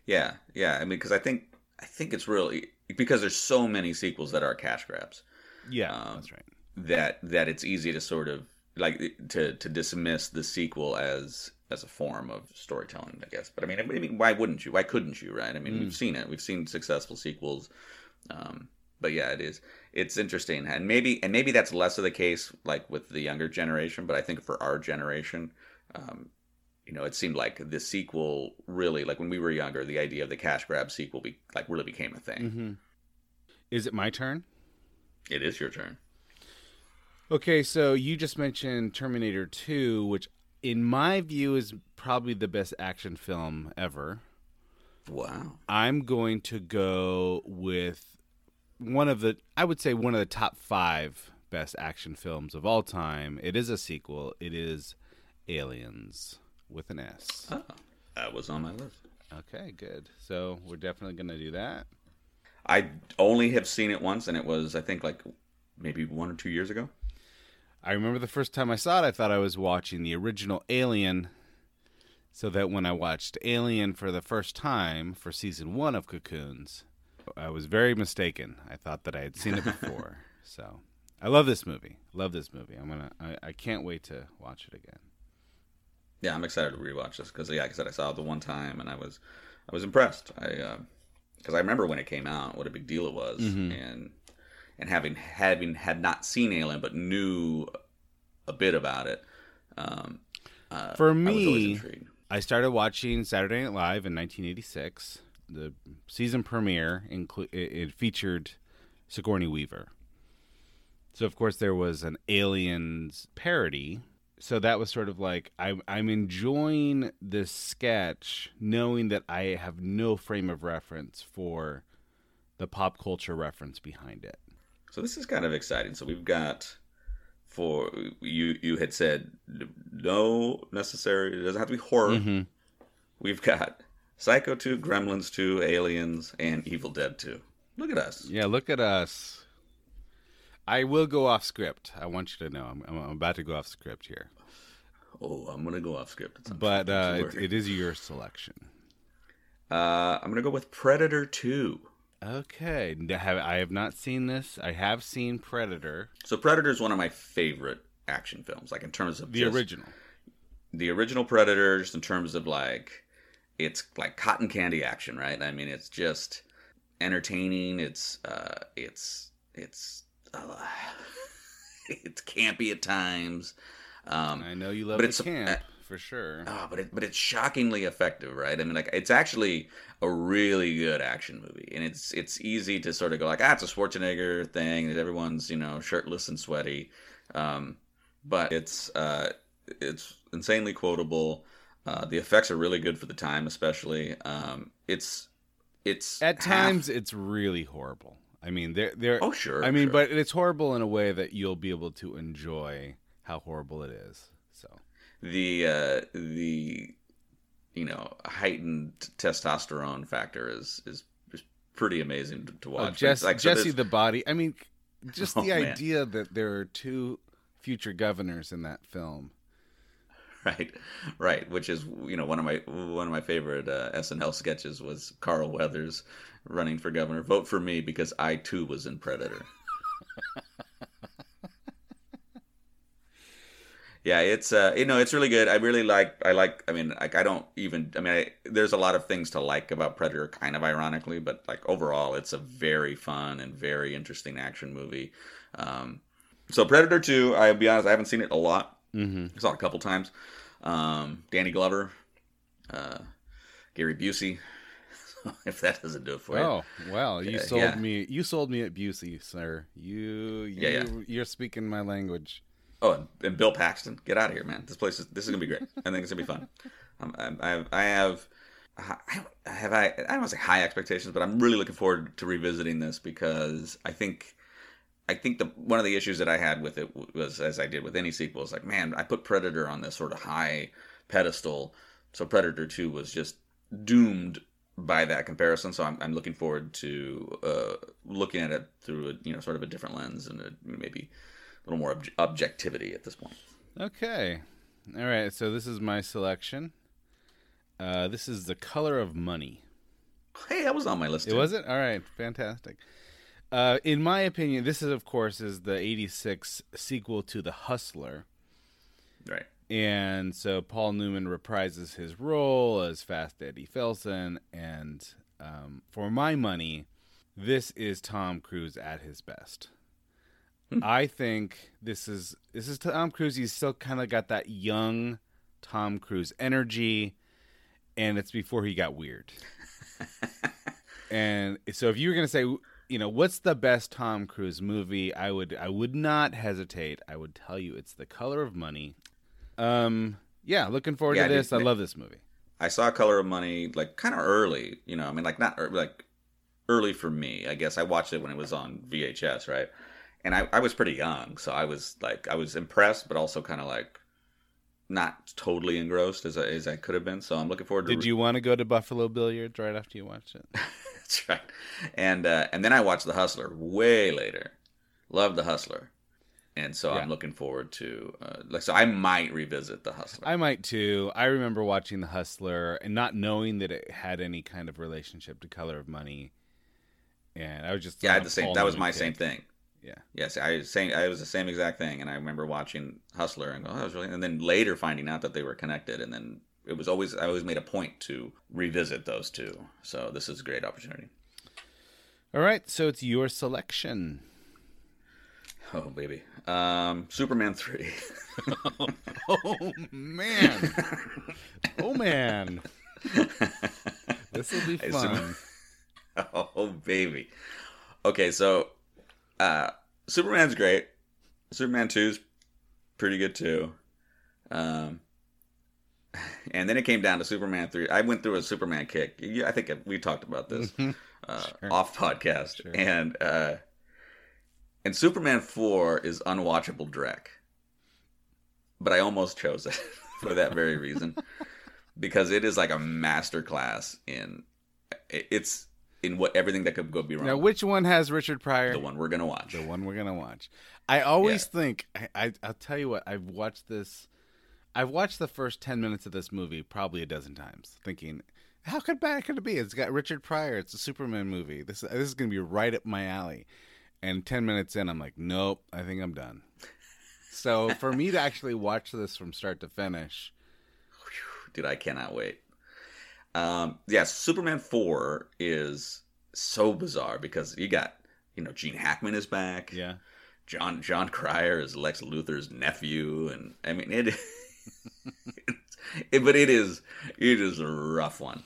Yeah, yeah. I mean, because I think I think it's really because there's so many sequels that are cash grabs. Yeah, Um, that's right. That that it's easy to sort of like to to dismiss the sequel as as a form of storytelling, I guess. But I mean, I mean, why wouldn't you? Why couldn't you? Right? I mean, Mm. we've seen it. We've seen successful sequels. Um, but yeah, it is. It's interesting, and maybe and maybe that's less of the case like with the younger generation. But I think for our generation, um, you know, it seemed like the sequel really, like when we were younger, the idea of the cash grab sequel, be, like really became a thing. Mm-hmm. Is it my turn? It is your turn. Okay, so you just mentioned Terminator 2, which in my view is probably the best action film ever. Wow. I'm going to go with one of the I would say one of the top 5 best action films of all time. It is a sequel. It is Aliens with an S. Oh, that was on my list. Okay, good. So we're definitely going to do that. I only have seen it once, and it was I think like maybe one or two years ago. I remember the first time I saw it, I thought I was watching the original Alien. So that when I watched Alien for the first time for season one of Cocoons, I was very mistaken. I thought that I had seen it before. (laughs) so I love this movie. Love this movie. I'm gonna. I, I can't wait to watch it again. Yeah, I'm excited to rewatch this because, yeah, like I said, I saw it the one time and I was, I was impressed. I, because uh, I remember when it came out, what a big deal it was, Mhm. and and having having had not seen Alien but knew a bit about it. Um, uh, For I me, intrigued. I started watching Saturday Night Live in 1986. The season premiere inclu- it, it featured Sigourney Weaver. So of course there was an Aliens parody. So that was sort of like I'm I'm enjoying this sketch, knowing that I have no frame of reference for the pop culture reference behind it. So this is kind of exciting. So we've got for you you had said no necessary it doesn't have to be horror. Mhm. We've got Psycho 2, Gremlins 2, Aliens, and Evil Dead 2. Look at us. Yeah, look at us. I will go off script. I want you to know. I'm, I'm about to go off script here. Oh, I'm gonna go off script. But uh, it, it is your selection. Uh, I'm gonna go with Predator 2. Okay, I have not seen this. I have seen Predator. So Predator is one of my favorite action films, like in terms of The just- original. the original Predator, just in terms of like, it's like cotton candy action, right? I mean, it's just entertaining. It's uh, it's it's uh, (laughs) it's campy at times. Um, I know you love but the it's camp for sure. Oh, but it, but it's shockingly effective, right? I mean, like it's actually a really good action movie, and it's it's easy to sort of go like, ah, it's a Schwarzenegger thing that everyone's you know shirtless and sweaty, um, but it's uh, it's insanely quotable. Uh, the effects are really good for the time, especially. Um, it's it's At half- times, it's really horrible. I mean, they're they're. Oh, sure, I mean, sure. but it's horrible in a way that you'll be able to enjoy how horrible it is. So the uh, the you know heightened testosterone factor is is, is pretty amazing to, to Oh, watch. Jess, Like, so Jesse the body. I mean, just (laughs) Oh, the man. idea that there are two future governors in that film. (laughs) right right which is you know one of my one of my favorite uh, snl sketches was carl weathers running for governor. Vote for me because i too was in predator. (laughs) Yeah it's uh you know it's really good. I really like i like i mean like i don't even i mean I, there's a lot of things to like about predator kind of ironically but like overall it's a very fun and very interesting action movie. Um so predator 2 i'll be honest i haven't seen it a lot Mhm. I saw it a couple times. Um, Danny Glover, uh, Gary Busey. (laughs) if that doesn't do it for you. Oh well, you Yeah, sold yeah. me. You sold me at Busey, sir. You, you Yeah, yeah. you're speaking my language. Oh, and, and Bill Paxton, get out of here, man. This place is this is gonna be great. I think it's gonna be fun. (laughs) Um, I, I have I have I have I I don't want to say high expectations, but I'm really looking forward to revisiting this because I think I think the one of the issues that I had with it was as I did with any sequel is like, man, I put Predator on this sort of high pedestal, so Predator Two was just doomed by that comparison. So I'm, I'm looking forward to uh, looking at it through a, you know sort of a different lens and a, maybe a little more obj- objectivity at this point. Okay, all right. So this is my selection. Uh, this is the color of money. Hey, that was on my list. It was it. All right, fantastic. Uh, in my opinion, this is of course is the '86 sequel to The Hustler. Right. And so Paul Newman reprises his role as Fast Eddie Felson, and um, for my money, this is Tom Cruise at his best. I think this is this is Tom Cruise. He's still kind of got that young Tom Cruise energy, and it's before he got weird. (laughs) and so, if you were going to say, you know, what's the best Tom Cruise movie? I would I would not hesitate. I would tell you it's The Color of Money. Um, yeah, looking forward Yeah, to I this. did- I love this movie. I saw Color of Money like kind of early, you know. I mean, like not like early for me. I guess I watched it when it was on VHS, right? And I, I was pretty young, so I was like I was impressed, but also kind of like not totally engrossed as I, as I could have been. So I'm looking forward to. Did you want to go to Buffalo Billiards right after you watched it? (laughs) That's right. And uh, and then I watched The Hustler way later. Love The Hustler, and so Yeah. I'm looking forward to uh, like so I might revisit The Hustler. I might too. I remember watching The Hustler and not knowing that it had any kind of relationship to Color of Money, and I was just Yeah, I had the same. That was my same thing. Yeah. Yes, I was same. I was the same exact thing, and I remember watching Hustler and go, oh, "That was really." And then later finding out that they were connected, and then it was always I always made a point to revisit those two. So this is a great opportunity. All right, so it's your selection. (laughs) Oh baby, um, Superman three. (laughs) oh man, oh man, this will be (laughs) fun. Oh baby. Okay, so uh, Superman's great. Superman 2's pretty good too. Um, and then it came down to Superman 3. I went through a Superman kick. I think we talked about this Mhm. uh, Sure. off podcast. And uh, and Superman 4 is unwatchable dreck. But I almost chose it (laughs) for that very reason. because it is like a masterclass in it's in what everything that could go be wrong. Now, which one has Richard Pryor? The one we're gonna watch. The one we're gonna watch. I always think I, I I'll tell you what I've watched this. I've watched the first ten minutes of this movie probably a dozen times, thinking, how could bad could it be? It's got Richard Pryor. It's a Superman movie. This this is gonna be right up my alley. And ten minutes in, I'm like, nope. I think I'm done. So for me to actually watch this from start to finish, dude, I cannot wait. Um, yeah, Superman four is so bizarre because you got you know Gene Hackman is back. Yeah, John Jon Cryer is Lex Luthor's nephew, and I mean it. (laughs) it (laughs) but it is it is a rough one.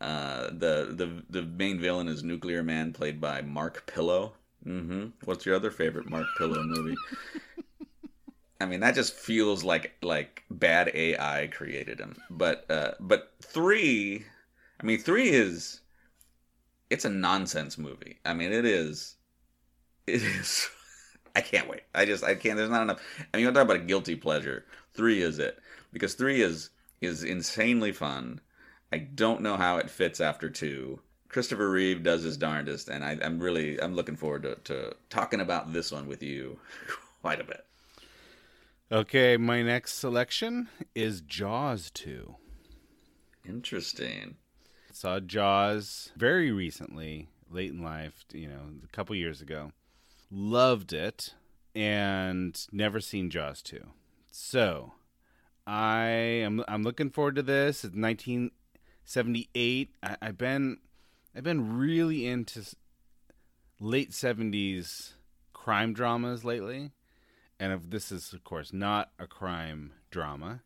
Uh, the the the main villain is Nuclear Man, played by Mark Pillow. hmm What's your other favorite Mark Pillow movie? (laughs) I mean, that just feels like like bad AI created him. But uh, but three, I mean, three is it's a nonsense movie. I mean, it is. It is. (laughs) I can't wait. I just I can't. There's not enough. I mean, you want to talk about a guilty pleasure. Three is it because three is is insanely fun. I don't know how it fits after two. Christopher Reeve does his darndest, and I, I'm really I'm looking forward to, to talking about this one with you (laughs) quite a bit. okay, my next selection is Jaws two. Interesting. Saw Jaws very recently, late in life, you know, a couple years ago. Loved it and never seen Jaws 2. So, I am I'm looking forward to this. It's 1978. I, I've been I've been really into late 70s crime dramas lately. And if this is of course not a crime drama.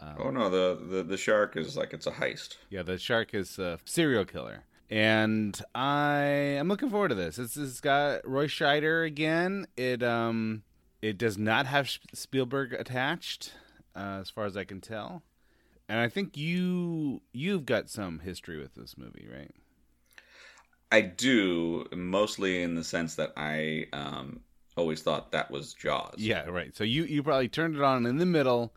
Um, Oh no, the, the the shark is like it's a heist. yeah, the shark is a serial killer. And I am looking forward to this. It's, it's got Roy Scheider again. It um it does not have Spielberg attached, uh, as far as I can tell. And I think you you've got some history with this movie, right? I do mostly in the sense that I um, always thought that was Jaws. Yeah, right. So you you probably turned it on in the middle,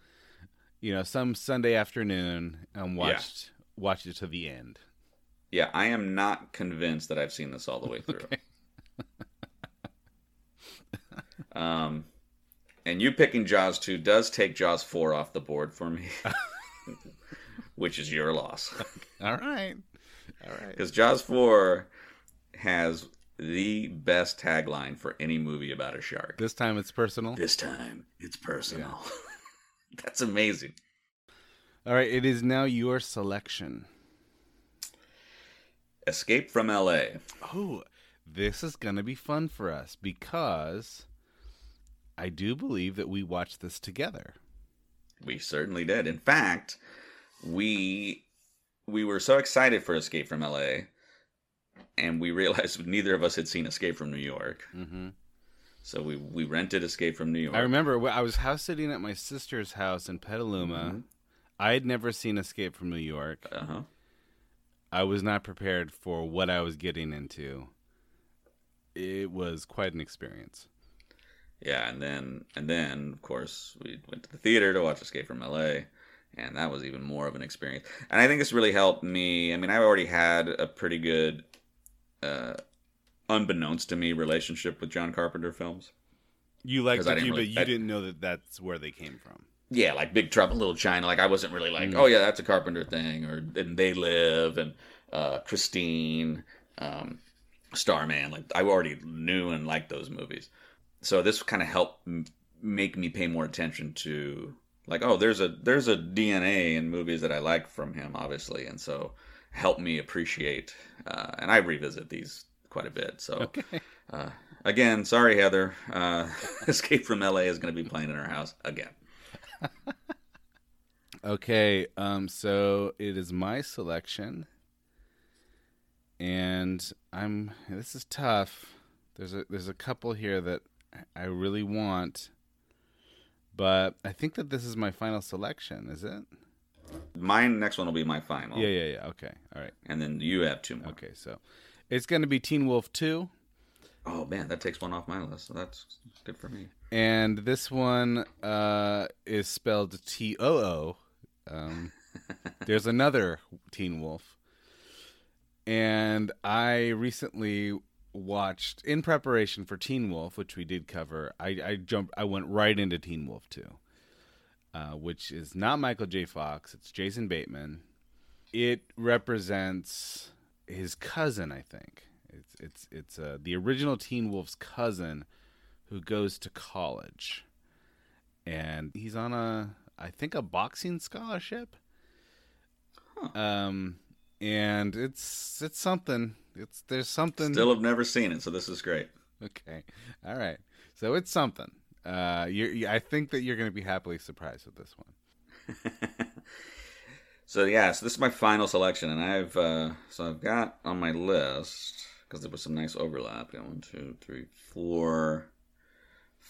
you know, some Sunday afternoon and watched watched it to the end. Yeah, I am not convinced that I've seen this all the way through. (laughs) um, and you picking Jaws two does take Jaws four off the board for me, (laughs) (laughs) which is your loss. All right, all right. Because Jaws four has the best tagline for any movie about a shark. This time it's personal. This time it's personal. (laughs) That's amazing. All right, it is now your selection. Escape from L.A. Oh, this is going to be fun for us because I do believe that we watched this together. We certainly did. In fact, we we were so excited for Escape from L.A. and we realized (laughs) neither of us had seen Escape from New York. Mm-hmm. So we we rented Escape from New York. I remember I was house sitting at my sister's house in Petaluma. Mhm. I had never seen Escape from New York. Uh-huh. I was not prepared for what I was getting into. It was quite an experience. Yeah, and then and then of course we went to the theater to watch Escape from L.A. and that was even more of an experience. And I think this really helped me. I mean, I already had a pretty good, uh, unbeknownst to me, relationship with John Carpenter films. You liked it, you, really- but you I- didn't know that that's where they came from. Yeah, like Big Trouble Little China. Like I wasn't really like, Mm. oh yeah, that's a Carpenter thing, or and They Live and uh, Christine, um, Starman. Like I already knew and liked those movies. So this kind of helped m- make me pay more attention to like, oh, there's a there's a DNA in movies that I like from him, obviously, and so helped me appreciate. Uh, and I revisit these quite a bit. So uh, again, sorry Heather, uh, (laughs) Escape from L.A. is going to be playing in our house again. (laughs) Okay, um, so it is my selection, and I'm. This is tough. There's a there's a couple here that I really want, but I think that this is my final selection. Is it? My next one will be my final. Yeah, yeah, yeah. Okay, all right. And then you have two more. Okay, so it's going to be Teen Wolf Too. Oh man, that takes one off my list. So that's good for me. And this one uh, is spelled T O O. Um, (laughs) there's another Teen Wolf. And I recently watched, in preparation for Teen Wolf, which we did cover, I, I jumped, I went right into Teen Wolf 2, uh, which is not Michael J. Fox, it's Jason Bateman. It represents his cousin, I think. It's it's it's uh, the original Teen Wolf's cousin who goes to college, and he's on a I think a boxing scholarship. Um, and it's it's something. It's there's something. Still have never seen it, so this is great. Okay, all right. So it's something. Uh, you I think that you're going to be happily surprised with this one. (laughs) So yeah, so this is my final selection, and I've uh, so I've got on my list because there was some nice overlap. Yeah, One, two, three, four,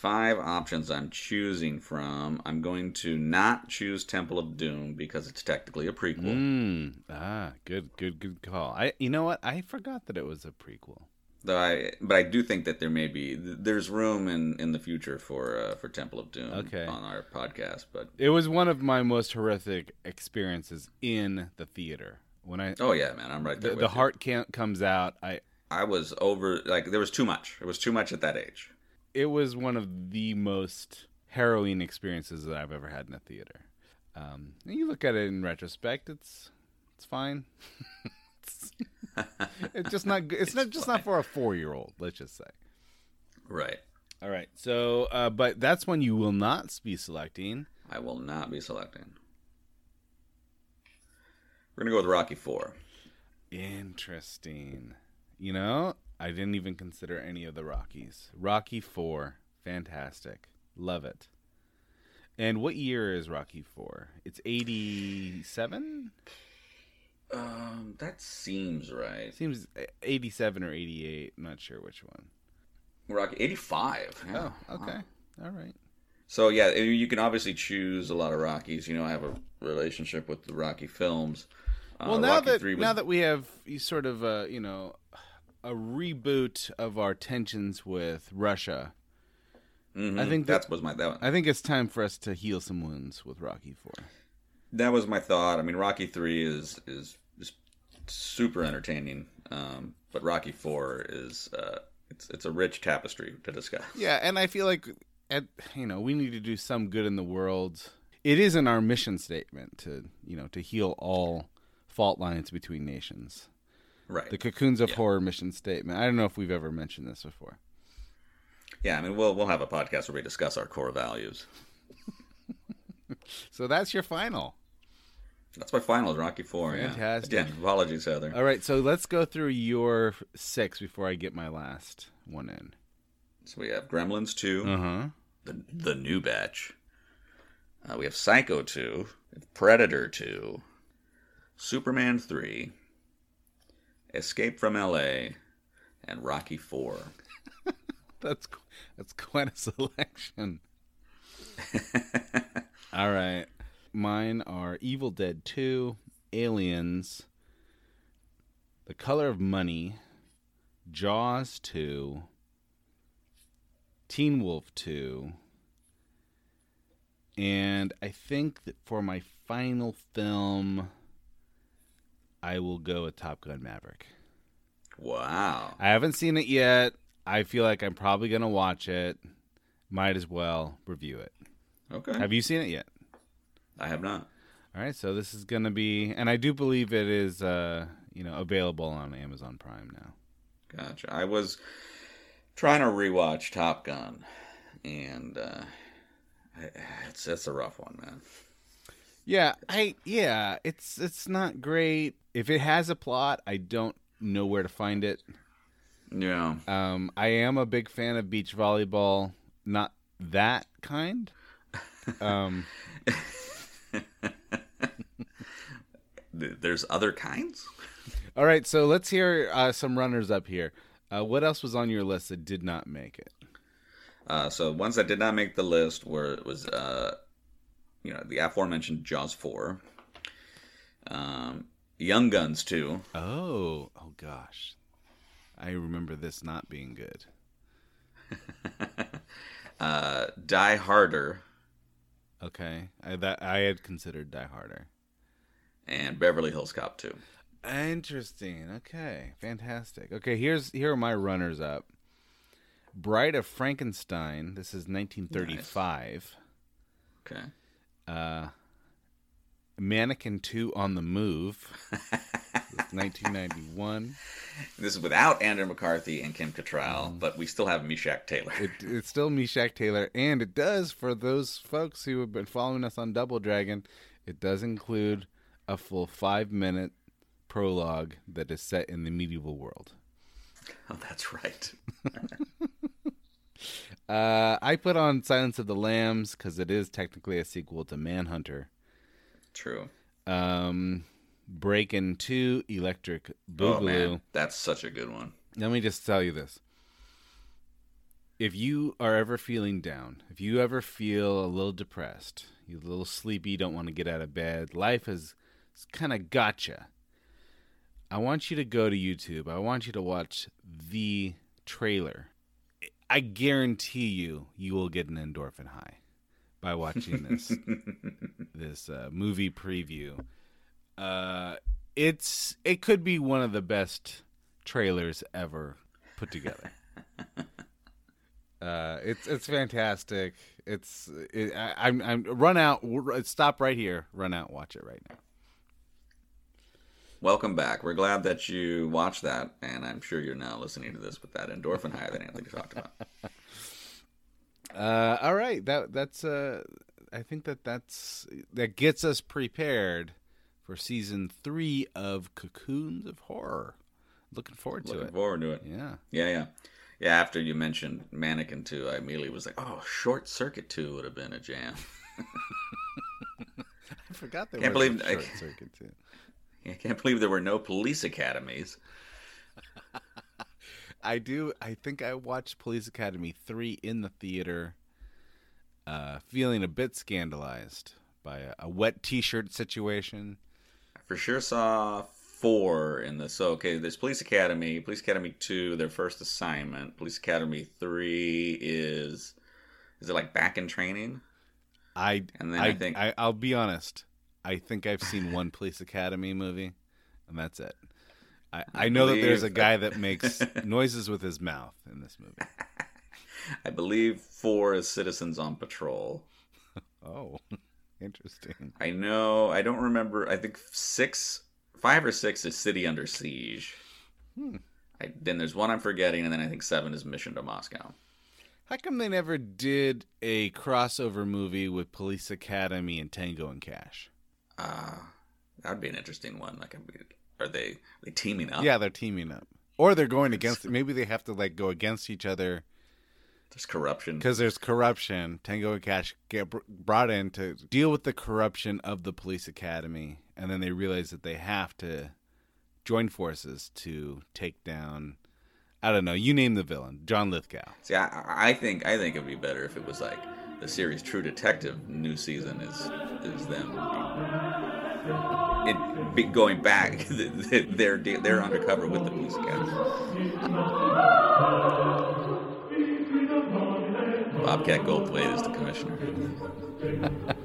five options I'm choosing from. I'm going to not choose Temple of Doom because it's technically a prequel. Mm, ah, good, good, good call. I, you know what? I forgot that it was a prequel. Though I, but I do think that there may be there's room in, in the future for uh, for Temple of Doom Okay. on our podcast. But It was one of my most horrific experiences in the theater when I. Oh, yeah, man, I'm right there The, the heart can't comes out. I. I was over like there was too much. It was too much at that age. It was one of the most harrowing experiences that I've ever had in a theater. Um, you look at it in retrospect, it's it's fine. it's, (laughs) it's just not. good. It's, not just not for a four year old. Let's just say. Right. All right. So, uh, but that's one you will not be selecting. I will not be selecting. We're gonna go with Rocky Four. Interesting. You know, I didn't even consider any of the Rockies. Rocky 4, fantastic. Love it. And what year is Rocky 4? It's 87? Um, that seems right. Seems 87 or 88. I'm not sure which one. Rocky eighty five. Oh, okay. All right. So yeah, you can obviously choose a lot of Rockies. You know, I have a relationship with the Rocky films. Uh, well, now Rocky that was- now that we have sort of uh, you know a reboot of our tensions with Russia, Mhm, I think that that was my that, one. I think it's time for us to heal some wounds with Rocky Four. that was my thought. I mean, Rocky three is is, is super entertaining, um, but Rocky four is uh, it's it's a rich tapestry to discuss. Yeah, and I feel like at you know we need to do some good in the world. It is in our mission statement to you know to heal all fault lines between nations. Right. The Cocoons of Horror mission statement. I don't know if we've ever mentioned this before. Yeah, I mean, we'll we'll have a podcast where we discuss our core values. (laughs) So that's your final. That's my final, is Rocky Four. yeah. Fantastic. Again, apologies, Heather. All right, so let's go through your six before I get my last one in. So we have Gremlins 2, Uh-huh. the, the new batch. Uh, we have Psycho 2, Predator 2, Superman 3, Escape from LA, and Rocky 4. (laughs) That's that's quite a selection. (laughs) All right. Mine are Evil Dead 2, Aliens, The Color of Money, Jaws 2, Teen Wolf 2. And I think that for my final film, I will go with Top Gun Maverick. Wow. I haven't seen it yet. I feel like I'm probably going to watch it. Might as well review it. Okay. Have you seen it yet? I have not. All right, so this is going to be, and I do believe it is, uh, you know, available on Amazon Prime now. Gotcha. I was trying to rewatch Top Gun, and uh, it's it's a rough one, man. Yeah, I yeah, it's it's not great. If it has a plot, I don't know where to find it. Yeah. Um, I am a big fan of beach volleyball, not that kind. Um, (laughs) There's other kinds. all right, so let's hear uh, some runners up here. Uh, what else was on your list that did not make it? Uh, so ones that did not make the list were it was uh, you know the aforementioned Jaws four, um, Young Guns two. Oh, oh gosh, I remember this not being good. (laughs) uh, Die Harder. Okay, I that I had considered Die Harder. And Beverly Hills Cop two. Interesting. Okay, fantastic. Okay, here's here are my runners up. Bride of Frankenstein. This is 1935. Okay. Uh, Mannequin 2 on the Move. 1991. (laughs) This is without Andrew McCarthy and Kim Cattrall, Mm. but we still have Meshach Taylor. It, it's still Meshach Taylor, and it does for those folks who have been following us on Double Dragon. It does include a full five minute prologue that is set in the medieval world. (laughs) Oh, that's right. (laughs) Uh, I put on Silence of the Lambs because it is technically a sequel to Manhunter. True. Um, Breakin' Two, Electric Oh Boogaloo. man, that's such a good one. Let me just tell you this. If you are ever feeling down, if you ever feel a little depressed, you're a little sleepy, don't want to get out of bed, life has kind of gotcha. I want you to go to YouTube. I want you to watch the trailer. I guarantee you, you will get an endorphin high by watching this (laughs) this uh, movie preview. Uh, it's it could be one of the best trailers ever put together. Uh, it's it's fantastic. It's it, I, I'm I'm run out. Stop right here. Run out. Watch it right now. Welcome back. We're glad that you watched that, and I'm sure you're now listening to this with that endorphin high that Anthony talked about. (laughs) Uh, all right. That that's uh, I think that that's that gets us prepared for season three of Cocoons of Horror. Looking forward to it. Looking forward to it. Yeah. Yeah, yeah. Yeah, after you mentioned Mannequin 2, I immediately was like, oh, Short Circuit 2 would have been a jam. (laughs) (laughs) I forgot there Can't was believe a I, Short Circuit too. (laughs) I can't believe there were no police academies. I do. I think I watched Police Academy 3 in the theater, uh, feeling a bit scandalized by a, a wet t shirt situation. I for sure saw four in the so okay there's police academy police academy 2 their first assignment police academy 3 is is it like back in training I and then I, i, think I, I'll be honest. I think I've seen one Police Academy movie, and that's it. I, I, I know that there's a guy that makes (laughs) noises with his mouth in this movie. i believe four is citizens on patrol Oh, (laughs) interesting. i know i don't remember i think six five or six is city under siege Hmm. I, then there's one i'm forgetting and then i think seven is mission to moscow How come they never did a crossover movie with Police Academy and Tango and Cash? uh that would be an interesting one like are they are they teaming up Yeah, they're teaming up, or they're going against. Maybe they have to like go against each other there's corruption because there's corruption. Tango and Cash get br- brought in to deal with the corruption of the police academy, and then they realize that they have to join forces to take down. I don't know. You name the villain, John Lithgow. See, I, I think I think it'd be better if it was like the series True Detective new season is is them it be going back. (laughs) they're they're undercover with the police academy. Bobcat Goldthwait is the commissioner. (laughs)